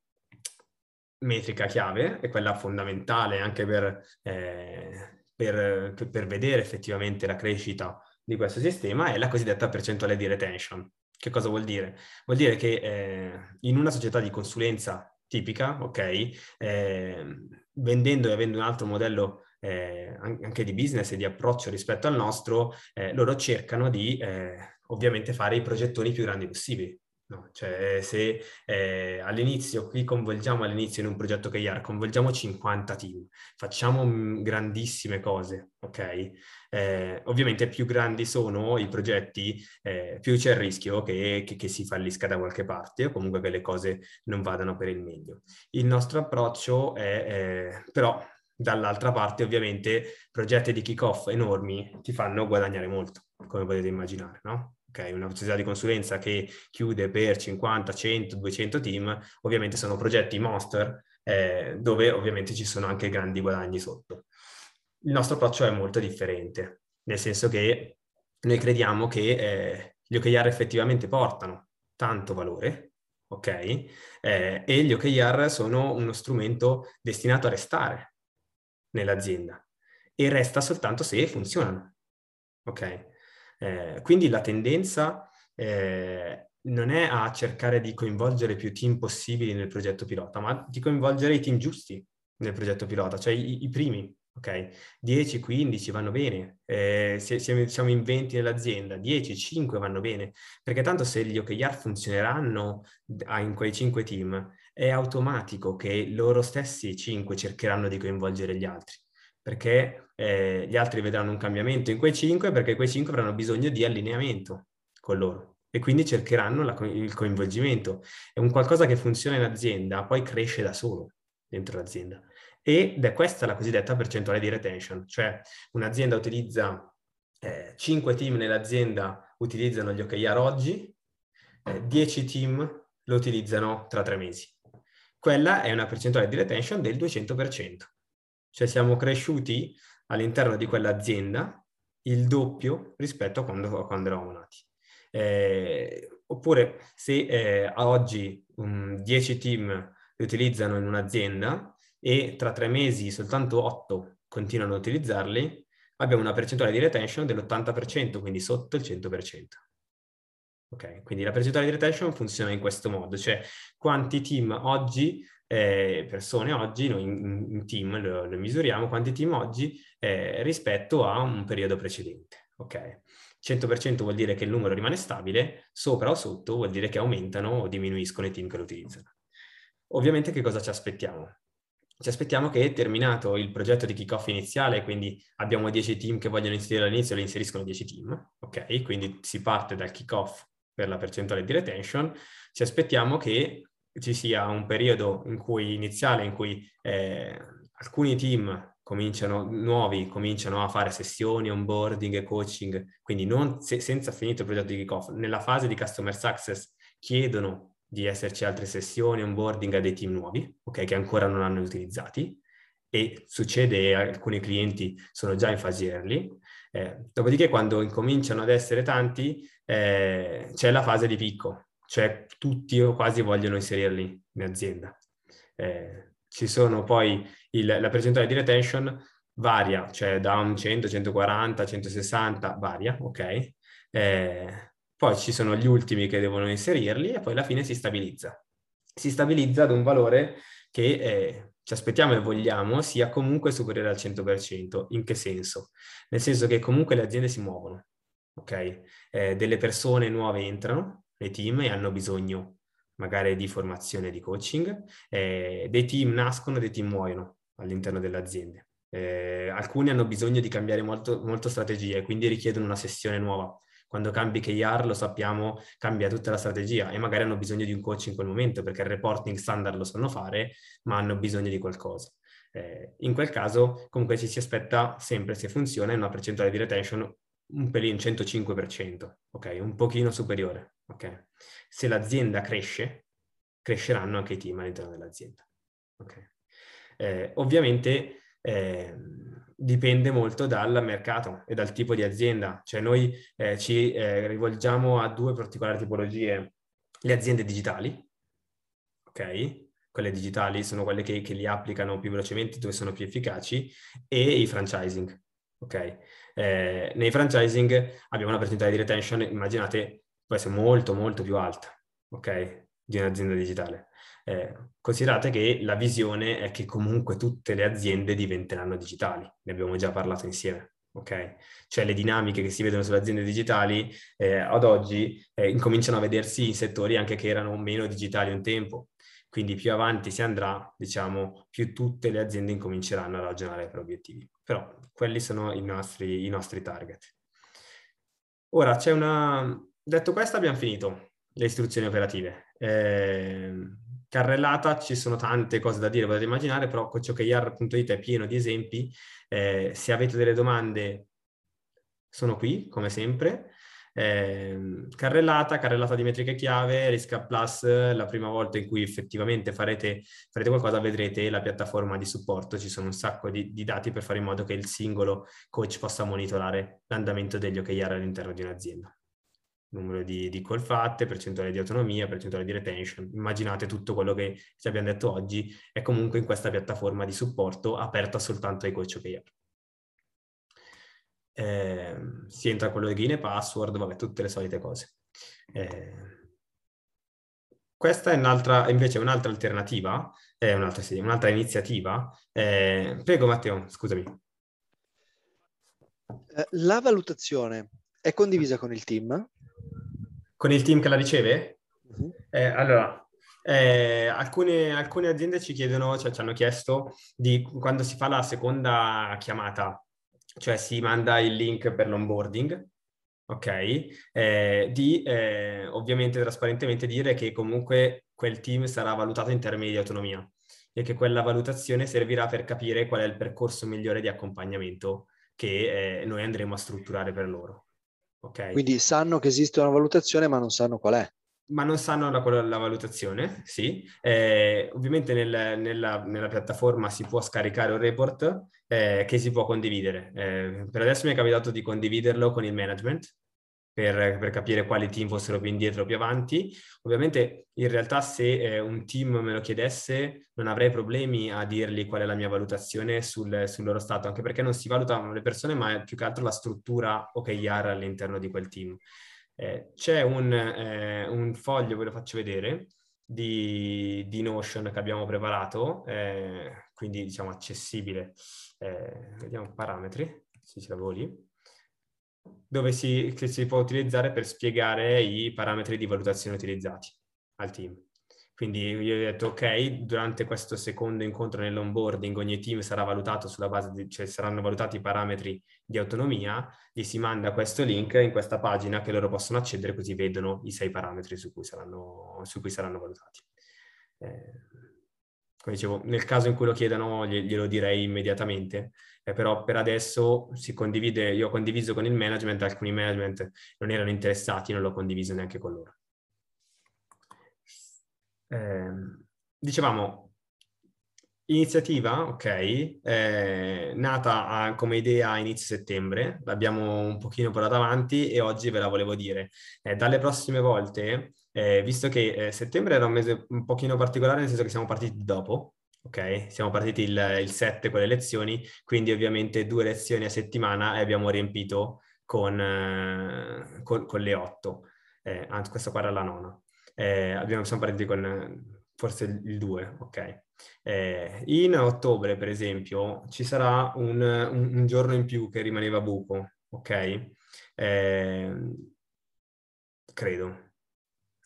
metrica chiave, e quella fondamentale anche per, eh, per, per vedere effettivamente la crescita di questo sistema, è la cosiddetta percentuale di retention. Che cosa vuol dire? Vuol dire che eh, in una società di consulenza tipica, ok, eh, vendendo e avendo un altro modello eh, anche di business e di approccio rispetto al nostro, eh, loro cercano di eh, ovviamente fare i progettoni più grandi possibili. No? Cioè, se eh, all'inizio, qui convolgiamo all'inizio in un progetto KR, convolgiamo 50 team, facciamo mm, grandissime cose, ok? Eh, ovviamente più grandi sono i progetti, eh, più c'è il rischio che, che, che, si fallisca da qualche parte o comunque che le cose non vadano per il meglio. Il nostro approccio è, però, dall'altra parte, ovviamente, progetti di kick-off enormi ti fanno guadagnare molto, come potete immaginare, no? Okay, una società di consulenza che chiude per 50, 100, 200 team, ovviamente sono progetti monster eh, dove ovviamente ci sono anche grandi guadagni sotto. il nostro approccio è molto differente, nel senso che noi crediamo che eh, gli OKR effettivamente portano tanto valore, ok? Eh, e gli OKR sono uno strumento destinato a restare nell'azienda e resta soltanto se funzionano, ok? Eh, quindi la tendenza eh, non è a cercare di coinvolgere più team possibili nel progetto pilota, ma di coinvolgere i team giusti nel progetto pilota, cioè i, i primi, ok? 10, 15 vanno bene, eh, se, siamo in 20 nell'azienda, 10, 5 vanno bene, perché tanto se gli OKR funzioneranno in quei 5 team, è automatico che loro stessi 5 cercheranno di coinvolgere gli altri, perché eh, gli altri vedranno un cambiamento in quei 5, perché quei 5 avranno bisogno di allineamento con loro e quindi cercheranno la, il coinvolgimento. È un qualcosa che funziona in azienda, poi cresce da solo dentro l'azienda. Ed è questa la cosiddetta percentuale di retention, cioè un'azienda utilizza eh, 5 team nell'azienda utilizzano gli OKR oggi, eh, 10 team lo utilizzano tra tre mesi. Quella è una percentuale di retention del 200%, cioè siamo cresciuti all'interno di quell'azienda il doppio rispetto a quando, a quando eravamo nati. Eh, oppure se eh, a oggi um, 10 team li utilizzano in un'azienda e tra tre mesi soltanto 8 continuano a utilizzarli, abbiamo una percentuale di retention dell'80%, quindi sotto il 100%. Ok, quindi la percentuale di retention funziona in questo modo, cioè quanti team oggi, eh, persone oggi, noi in, in team lo, lo, misuriamo, quanti team oggi eh, rispetto a un periodo precedente. Ok, 100% vuol dire che il numero rimane stabile, sopra o sotto vuol dire che aumentano o diminuiscono i team che lo utilizzano. Ovviamente che cosa ci aspettiamo? Ci aspettiamo che terminato il progetto di kickoff iniziale, quindi abbiamo 10 team che vogliono inserire all'inizio, li inseriscono 10 team, ok? Quindi si parte dal kickoff per la percentuale di retention, ci aspettiamo che ci sia un periodo in cui, iniziale in cui eh, alcuni team cominciano, nuovi cominciano a fare sessioni, onboarding e coaching, quindi non se, senza finito il progetto di kickoff, nella fase di customer success chiedono di esserci altre sessioni, onboarding a dei team nuovi, ok, che ancora non hanno utilizzati, e succede, alcuni clienti sono già in fase early, eh, dopodiché quando incominciano ad essere tanti eh, c'è la fase di picco, cioè tutti o quasi vogliono inserirli in azienda. Eh, ci sono poi il, la percentuale di retention varia, cioè da un 100, 140, 160, varia, ok? Eh, poi ci sono gli ultimi che devono inserirli e poi alla fine si stabilizza. Si stabilizza ad un valore che eh, ci aspettiamo e vogliamo sia comunque superiore al 100%. In che senso? Nel senso che comunque le aziende si muovono, ok? Eh, delle persone nuove entrano nei team e hanno bisogno magari di formazione di coaching, eh, dei team nascono, dei team muoiono all'interno delle aziende. Eh, alcuni hanno bisogno di cambiare molto, molto strategie, quindi richiedono una sessione nuova. Quando cambi KR, lo sappiamo, cambia tutta la strategia e magari hanno bisogno di un coach in quel momento perché il reporting standard lo sanno fare, ma hanno bisogno di qualcosa. Eh, in quel caso, comunque ci si aspetta sempre, se funziona, una percentuale di retention un pelino 105%, ok? Un pochino superiore, ok? Se l'azienda cresce, cresceranno anche i team all'interno dell'azienda, ok? Eh, ovviamente eh, dipende molto dal mercato e dal tipo di azienda, cioè noi eh, ci eh, rivolgiamo a due particolari tipologie, le aziende digitali, ok? Quelle digitali sono quelle che, che li applicano più velocemente, dove sono più efficaci, e i franchising, ok? Eh, nei franchising abbiamo una percentuale di retention, immaginate, può essere molto molto più alta, ok? Di un'azienda digitale. Eh, considerate che la visione è che comunque tutte le aziende diventeranno digitali, ne abbiamo già parlato insieme, ok? Cioè le dinamiche che si vedono sulle aziende digitali eh, ad oggi eh, incominciano a vedersi in settori anche che erano meno digitali un tempo, quindi più avanti si andrà, diciamo, più tutte le aziende incominceranno a ragionare per obiettivi. Però quelli sono i nostri, i nostri target. Ora, c'è una... Detto questo, abbiamo finito le istruzioni operative. Eh, carrellata, ci sono tante cose da dire, potete immaginare, però coachokr.it è pieno di esempi. Eh, se avete delle domande, sono qui, come sempre. Eh, carrellata, carrellata di metriche chiave, Risk Plus, la prima volta in cui effettivamente farete, farete qualcosa vedrete la piattaforma di supporto, ci sono un sacco di, di, dati per fare in modo che il singolo coach possa monitorare l'andamento degli OKR all'interno di un'azienda. Numero di, di call fatte, percentuale di autonomia, percentuale di retention. Immaginate tutto quello che ci abbiamo detto oggi è comunque in questa piattaforma di supporto aperta soltanto ai coach OKR eh, si entra con login e password, vabbè, tutte le solite cose. Eh, questa è un'altra, invece un'altra alternativa, eh, un'altra, sì, un'altra iniziativa. Eh, prego Matteo, scusami. Eh, la valutazione è condivisa con il team? Con il team che la riceve? Uh-huh. allora, eh, alcune, alcune, aziende ci chiedono, cioè ci hanno chiesto di quando si fa la seconda chiamata cioè si manda il link per l'onboarding, ok? Eh, di eh, ovviamente trasparentemente dire che comunque quel team sarà valutato in termini di autonomia e che quella valutazione servirà per capire qual è il percorso migliore di accompagnamento che eh, noi andremo a strutturare per loro. Okay? Quindi sanno che esiste una valutazione ma non sanno qual è ma non sanno la, la valutazione, sì. Eh, ovviamente nel, nella, nella, piattaforma si può scaricare un report eh, che si può condividere. Eh, per adesso mi è capitato di condividerlo con il management per, per, capire quali team fossero più indietro o più avanti. Ovviamente in realtà se eh, un team me lo chiedesse non avrei problemi a dirgli qual è la mia valutazione sul, sul loro stato, anche perché non si valutano le persone ma è più che altro la struttura OKR all'interno di quel team. Eh, c'è un, eh, un, foglio, ve lo faccio vedere, di, di Notion che abbiamo preparato, eh, quindi diciamo accessibile. Eh, vediamo parametri, se ce l'avevo lì, dove si, si può utilizzare per spiegare i parametri di valutazione utilizzati al team. Quindi io ho detto, ok, durante questo secondo incontro nell'onboarding ogni team sarà valutato sulla base di, cioè saranno valutati i parametri di autonomia, gli si manda questo link in questa pagina che loro possono accedere così vedono i sei parametri su cui saranno, su cui saranno valutati. Eh, come dicevo, nel caso in cui lo chiedano glielo direi immediatamente, eh, però per adesso si condivide, io ho condiviso con il management, alcuni management non erano interessati, non l'ho condiviso neanche con loro. Eh, dicevamo, iniziativa, ok, eh, nata a, come idea a inizio settembre, l'abbiamo un pochino portata avanti e oggi ve la volevo dire. Eh, dalle prossime volte, eh, visto che eh, settembre era un mese un pochino particolare, nel senso che siamo partiti dopo, ok? Siamo partiti il, il 7 con le lezioni, quindi ovviamente due lezioni a settimana e abbiamo riempito con, eh, con, con le 8. Eh, anzi, questa qua era la nona eh, abbiamo, siamo partiti con forse il 2, ok. Eh, in ottobre, per esempio, ci sarà un, un, un, giorno in più che rimaneva buco, ok? Eh, credo.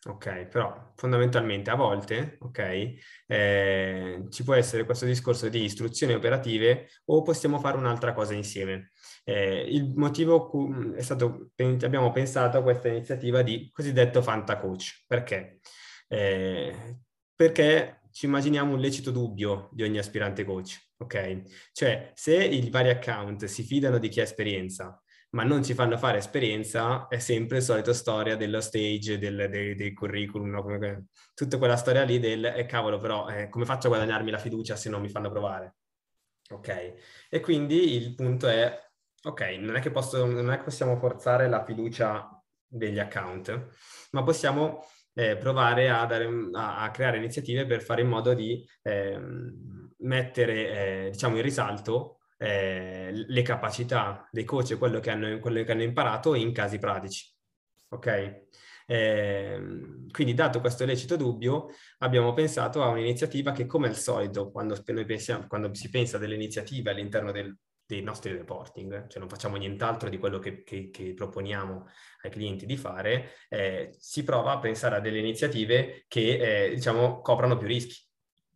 Ok, però fondamentalmente a volte, ok, eh, ci può essere questo discorso di istruzioni operative o possiamo fare un'altra cosa insieme. Eh, il motivo è stato, abbiamo pensato a questa iniziativa di cosiddetto Fanta Coach. Perché? Eh, perché ci immaginiamo un lecito dubbio di ogni aspirante coach, ok? Cioè, se i vari account si fidano di chi ha esperienza, ma non ci fanno fare esperienza, è sempre la solita storia dello stage, del, dei, dei, curriculum, no? come, tutta quella storia lì del, eh, cavolo, però, eh, come faccio a guadagnarmi la fiducia se non mi fanno provare? Ok? E quindi il punto è, ok, non è che, posso, non è che possiamo forzare la fiducia degli account, ma possiamo eh, provare a, dare, a, a, creare iniziative per fare in modo di eh, mettere, eh, diciamo, in risalto eh, le capacità dei coach e quello che, hanno, quello che hanno imparato in casi pratici. Ok? Eh, quindi, dato questo lecito dubbio, abbiamo pensato a un'iniziativa che, come al solito, quando, pensiamo, quando si pensa delle iniziative all'interno del, dei nostri reporting, cioè non facciamo nient'altro di quello che, che, che proponiamo ai clienti di fare, eh, si prova a pensare a delle iniziative che, eh, diciamo, coprano più rischi,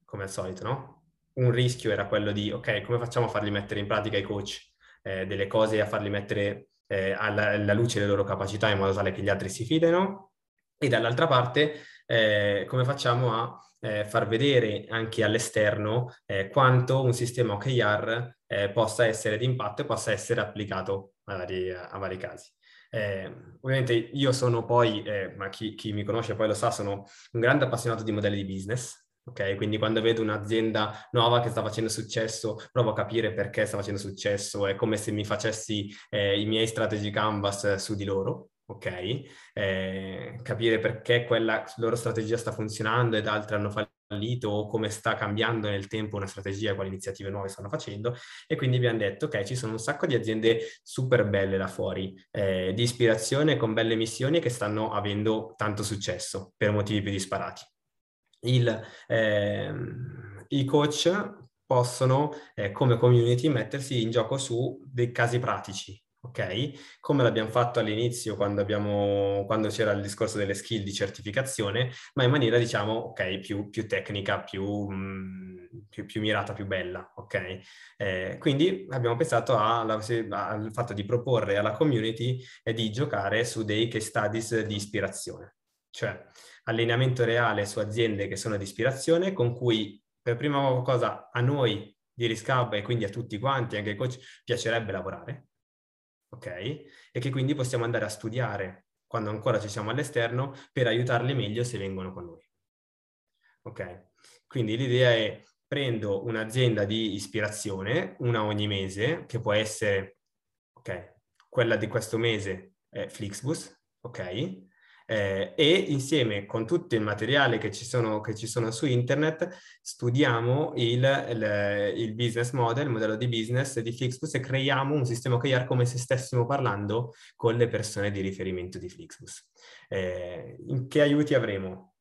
come al solito, no? un rischio era quello di, ok, come facciamo a farli mettere in pratica i coach eh, delle cose a farli mettere eh, alla, alla, luce le loro capacità in modo tale che gli altri si fidino? E dall'altra parte, eh, come facciamo a eh, far vedere anche all'esterno eh, quanto un sistema OKR eh, possa essere di impatto e possa essere applicato a vari, a vari casi. Eh, ovviamente io sono poi, eh, ma chi, chi, mi conosce poi lo sa, sono un grande appassionato di modelli di business. Ok, quindi quando vedo un'azienda nuova che sta facendo successo, provo a capire perché sta facendo successo, è come se mi facessi eh, i miei strategy canvas su di loro, ok? Eh, capire perché quella loro strategia sta funzionando ed altre hanno fallito o come sta cambiando nel tempo una strategia, quali iniziative nuove stanno facendo e quindi abbiamo detto ok ci sono un sacco di aziende super belle là fuori, eh, di ispirazione con belle missioni che stanno avendo tanto successo per motivi più disparati. Il, eh, I coach possono eh, come community mettersi in gioco su dei casi pratici ok? Come l'abbiamo fatto all'inizio quando, abbiamo, quando c'era il discorso delle skill di certificazione, ma in maniera, diciamo, ok, più, più tecnica, più, mm, più, più, mirata, più bella, ok? Eh, quindi abbiamo pensato alla, al fatto di proporre alla community e di giocare su dei case studies di ispirazione, cioè allineamento reale su aziende che sono di ispirazione con cui per prima cosa a noi di Riscab e quindi a tutti quanti, anche ai coach, piacerebbe lavorare, ok? E che quindi possiamo andare a studiare quando ancora ci siamo all'esterno per aiutarli meglio se vengono con noi. Ok? Quindi l'idea è prendo un'azienda di ispirazione, una ogni mese, che può essere, ok, quella di questo mese è Flixbus, ok? Eh, e insieme con tutto il materiale che ci sono, che ci sono su internet studiamo il, il, il, business model, il modello di business di Flixbus e creiamo un sistema OKR come se stessimo parlando con le persone di riferimento di Flixbus. Eh, che aiuti avremo?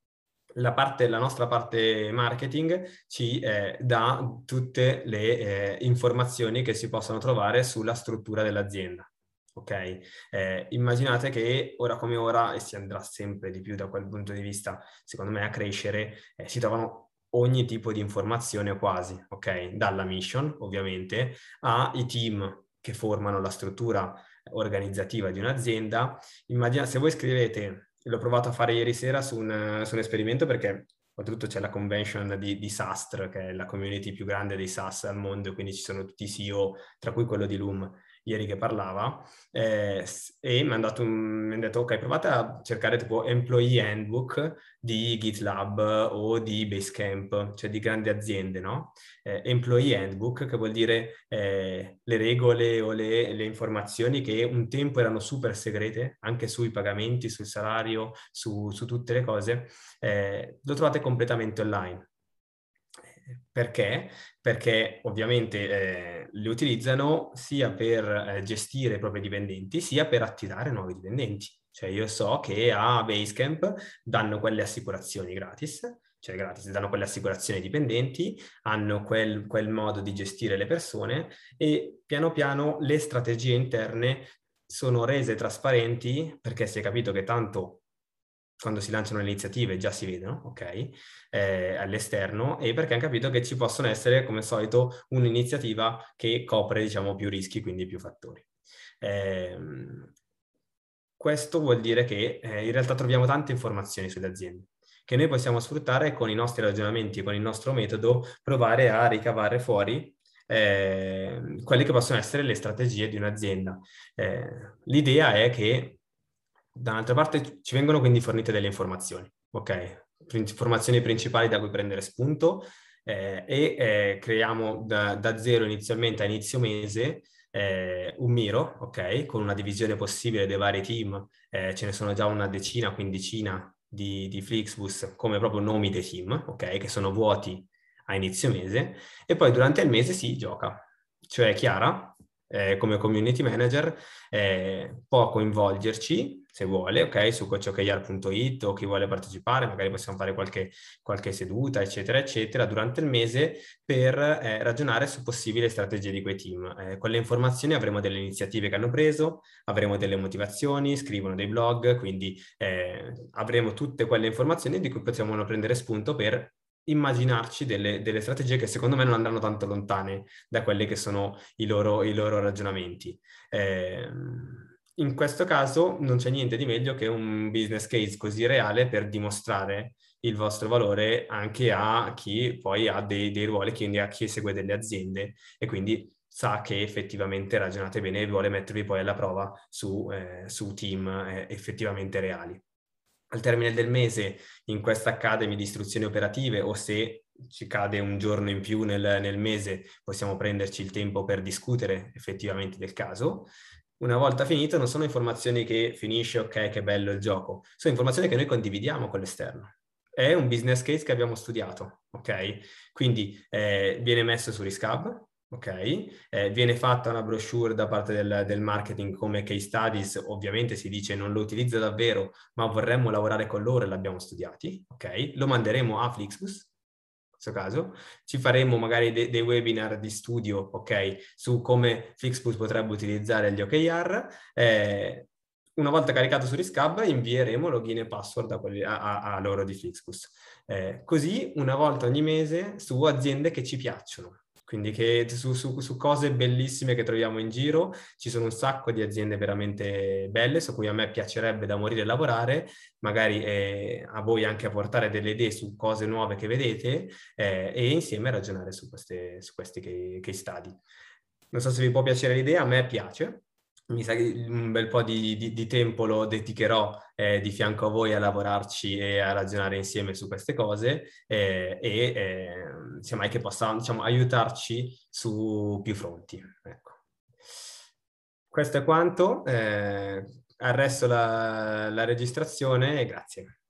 La, parte, la, nostra parte marketing ci eh, dà tutte le eh, informazioni che si possono trovare sulla struttura dell'azienda ok? Eh, immaginate che ora come ora, e si andrà sempre di più da quel punto di vista, secondo me, a crescere, eh, si trovano ogni tipo di informazione quasi, ok? Dalla mission, ovviamente, ai team che formano la struttura organizzativa di un'azienda. Immaginate, se voi scrivete, l'ho provato a fare ieri sera su un, su un esperimento perché oltretutto c'è la convention di, di SASTR, che è la community più grande dei SaaS al mondo, quindi ci sono tutti i CEO, tra cui quello di Loom ieri che parlava, eh, e mi hanno un, detto, ok, provate a cercare tipo employee handbook di GitLab o di Basecamp, cioè di grandi aziende, no? Eh, employee handbook, che vuol dire eh, le regole o le, le, informazioni che un tempo erano super segrete, anche sui pagamenti, sul salario, su, su tutte le cose, eh, lo trovate completamente online. Perché? Perché ovviamente eh, li utilizzano sia per eh, gestire i propri dipendenti, sia per attirare nuovi dipendenti. Cioè io so che a Basecamp danno quelle assicurazioni gratis, cioè gratis, danno quelle assicurazioni ai dipendenti, hanno quel, quel modo di gestire le persone e piano piano le strategie interne sono rese trasparenti perché si è capito che tanto quando si lanciano le iniziative già si vedono, ok, eh, all'esterno, e perché hanno capito che ci possono essere, come al solito, un'iniziativa che copre, diciamo, più rischi, quindi più fattori. Eh, questo vuol dire che eh, in realtà troviamo tante informazioni sulle aziende che noi possiamo sfruttare con i nostri ragionamenti, con il nostro metodo, provare a ricavare fuori eh, quelle che possono essere le strategie di un'azienda. Eh, l'idea è che da un'altra parte ci vengono quindi fornite delle informazioni, ok? Informazioni principali da cui prendere spunto eh, e eh, creiamo da, da, zero inizialmente a inizio mese eh, un miro, ok? Con una divisione possibile dei vari team, eh, ce ne sono già una decina, quindicina di, di Flixbus come proprio nomi dei team, ok? Che sono vuoti a inizio mese e poi durante il mese si gioca. Cioè Chiara, eh, come community manager, eh, può coinvolgerci se vuole, ok, su coachokr.it o chi vuole partecipare, magari possiamo fare qualche, qualche seduta, eccetera, eccetera, durante il mese per eh, ragionare su possibili strategie di quei team. Eh, con le informazioni avremo delle iniziative che hanno preso, avremo delle motivazioni, scrivono dei blog, quindi eh, avremo tutte quelle informazioni di cui possiamo prendere spunto per immaginarci delle, delle, strategie che secondo me non andranno tanto lontane da quelli che sono i loro, i loro ragionamenti. Eh, in questo caso non c'è niente di meglio che un business case così reale per dimostrare il vostro valore anche a chi poi ha dei, dei ruoli, quindi a chi segue delle aziende e quindi sa che effettivamente ragionate bene e vuole mettervi poi alla prova su, eh, su team eh, effettivamente reali. Al termine del mese in questa Academy di istruzioni operative o se ci cade un giorno in più nel, nel mese possiamo prenderci il tempo per discutere effettivamente del caso. Una volta finito non sono informazioni che finisce, ok, che bello il gioco, sono informazioni che noi condividiamo con l'esterno. È un business case che abbiamo studiato, ok? Quindi eh, viene messo su Riscab, ok? Eh, viene fatta una brochure da parte del, del, marketing come case studies, ovviamente si dice non lo utilizzo davvero, ma vorremmo lavorare con loro e l'abbiamo studiati, ok? Lo manderemo a Flixbus, questo caso, ci faremo magari de- dei webinar di studio, ok, su come Flixbus potrebbe utilizzare gli OKR. Eh, una volta caricato su Riscab invieremo login e password a, quelli, a, a, loro di Flixbus. Eh, così una volta ogni mese su aziende che ci piacciono, quindi che su, su, su, cose bellissime che troviamo in giro ci sono un sacco di aziende veramente belle su cui a me piacerebbe da morire lavorare, magari eh, a voi anche a portare delle idee su cose nuove che vedete eh, e insieme ragionare su, queste, su questi case study. Non so se vi può piacere l'idea, a me piace, mi sa che un bel po' di, di, di tempo lo dedicherò eh, di fianco a voi a lavorarci e a ragionare insieme su queste cose eh, e eh, semmai che possa diciamo, aiutarci su più fronti. Ecco. Questo è quanto, eh, arresto la, la registrazione e grazie.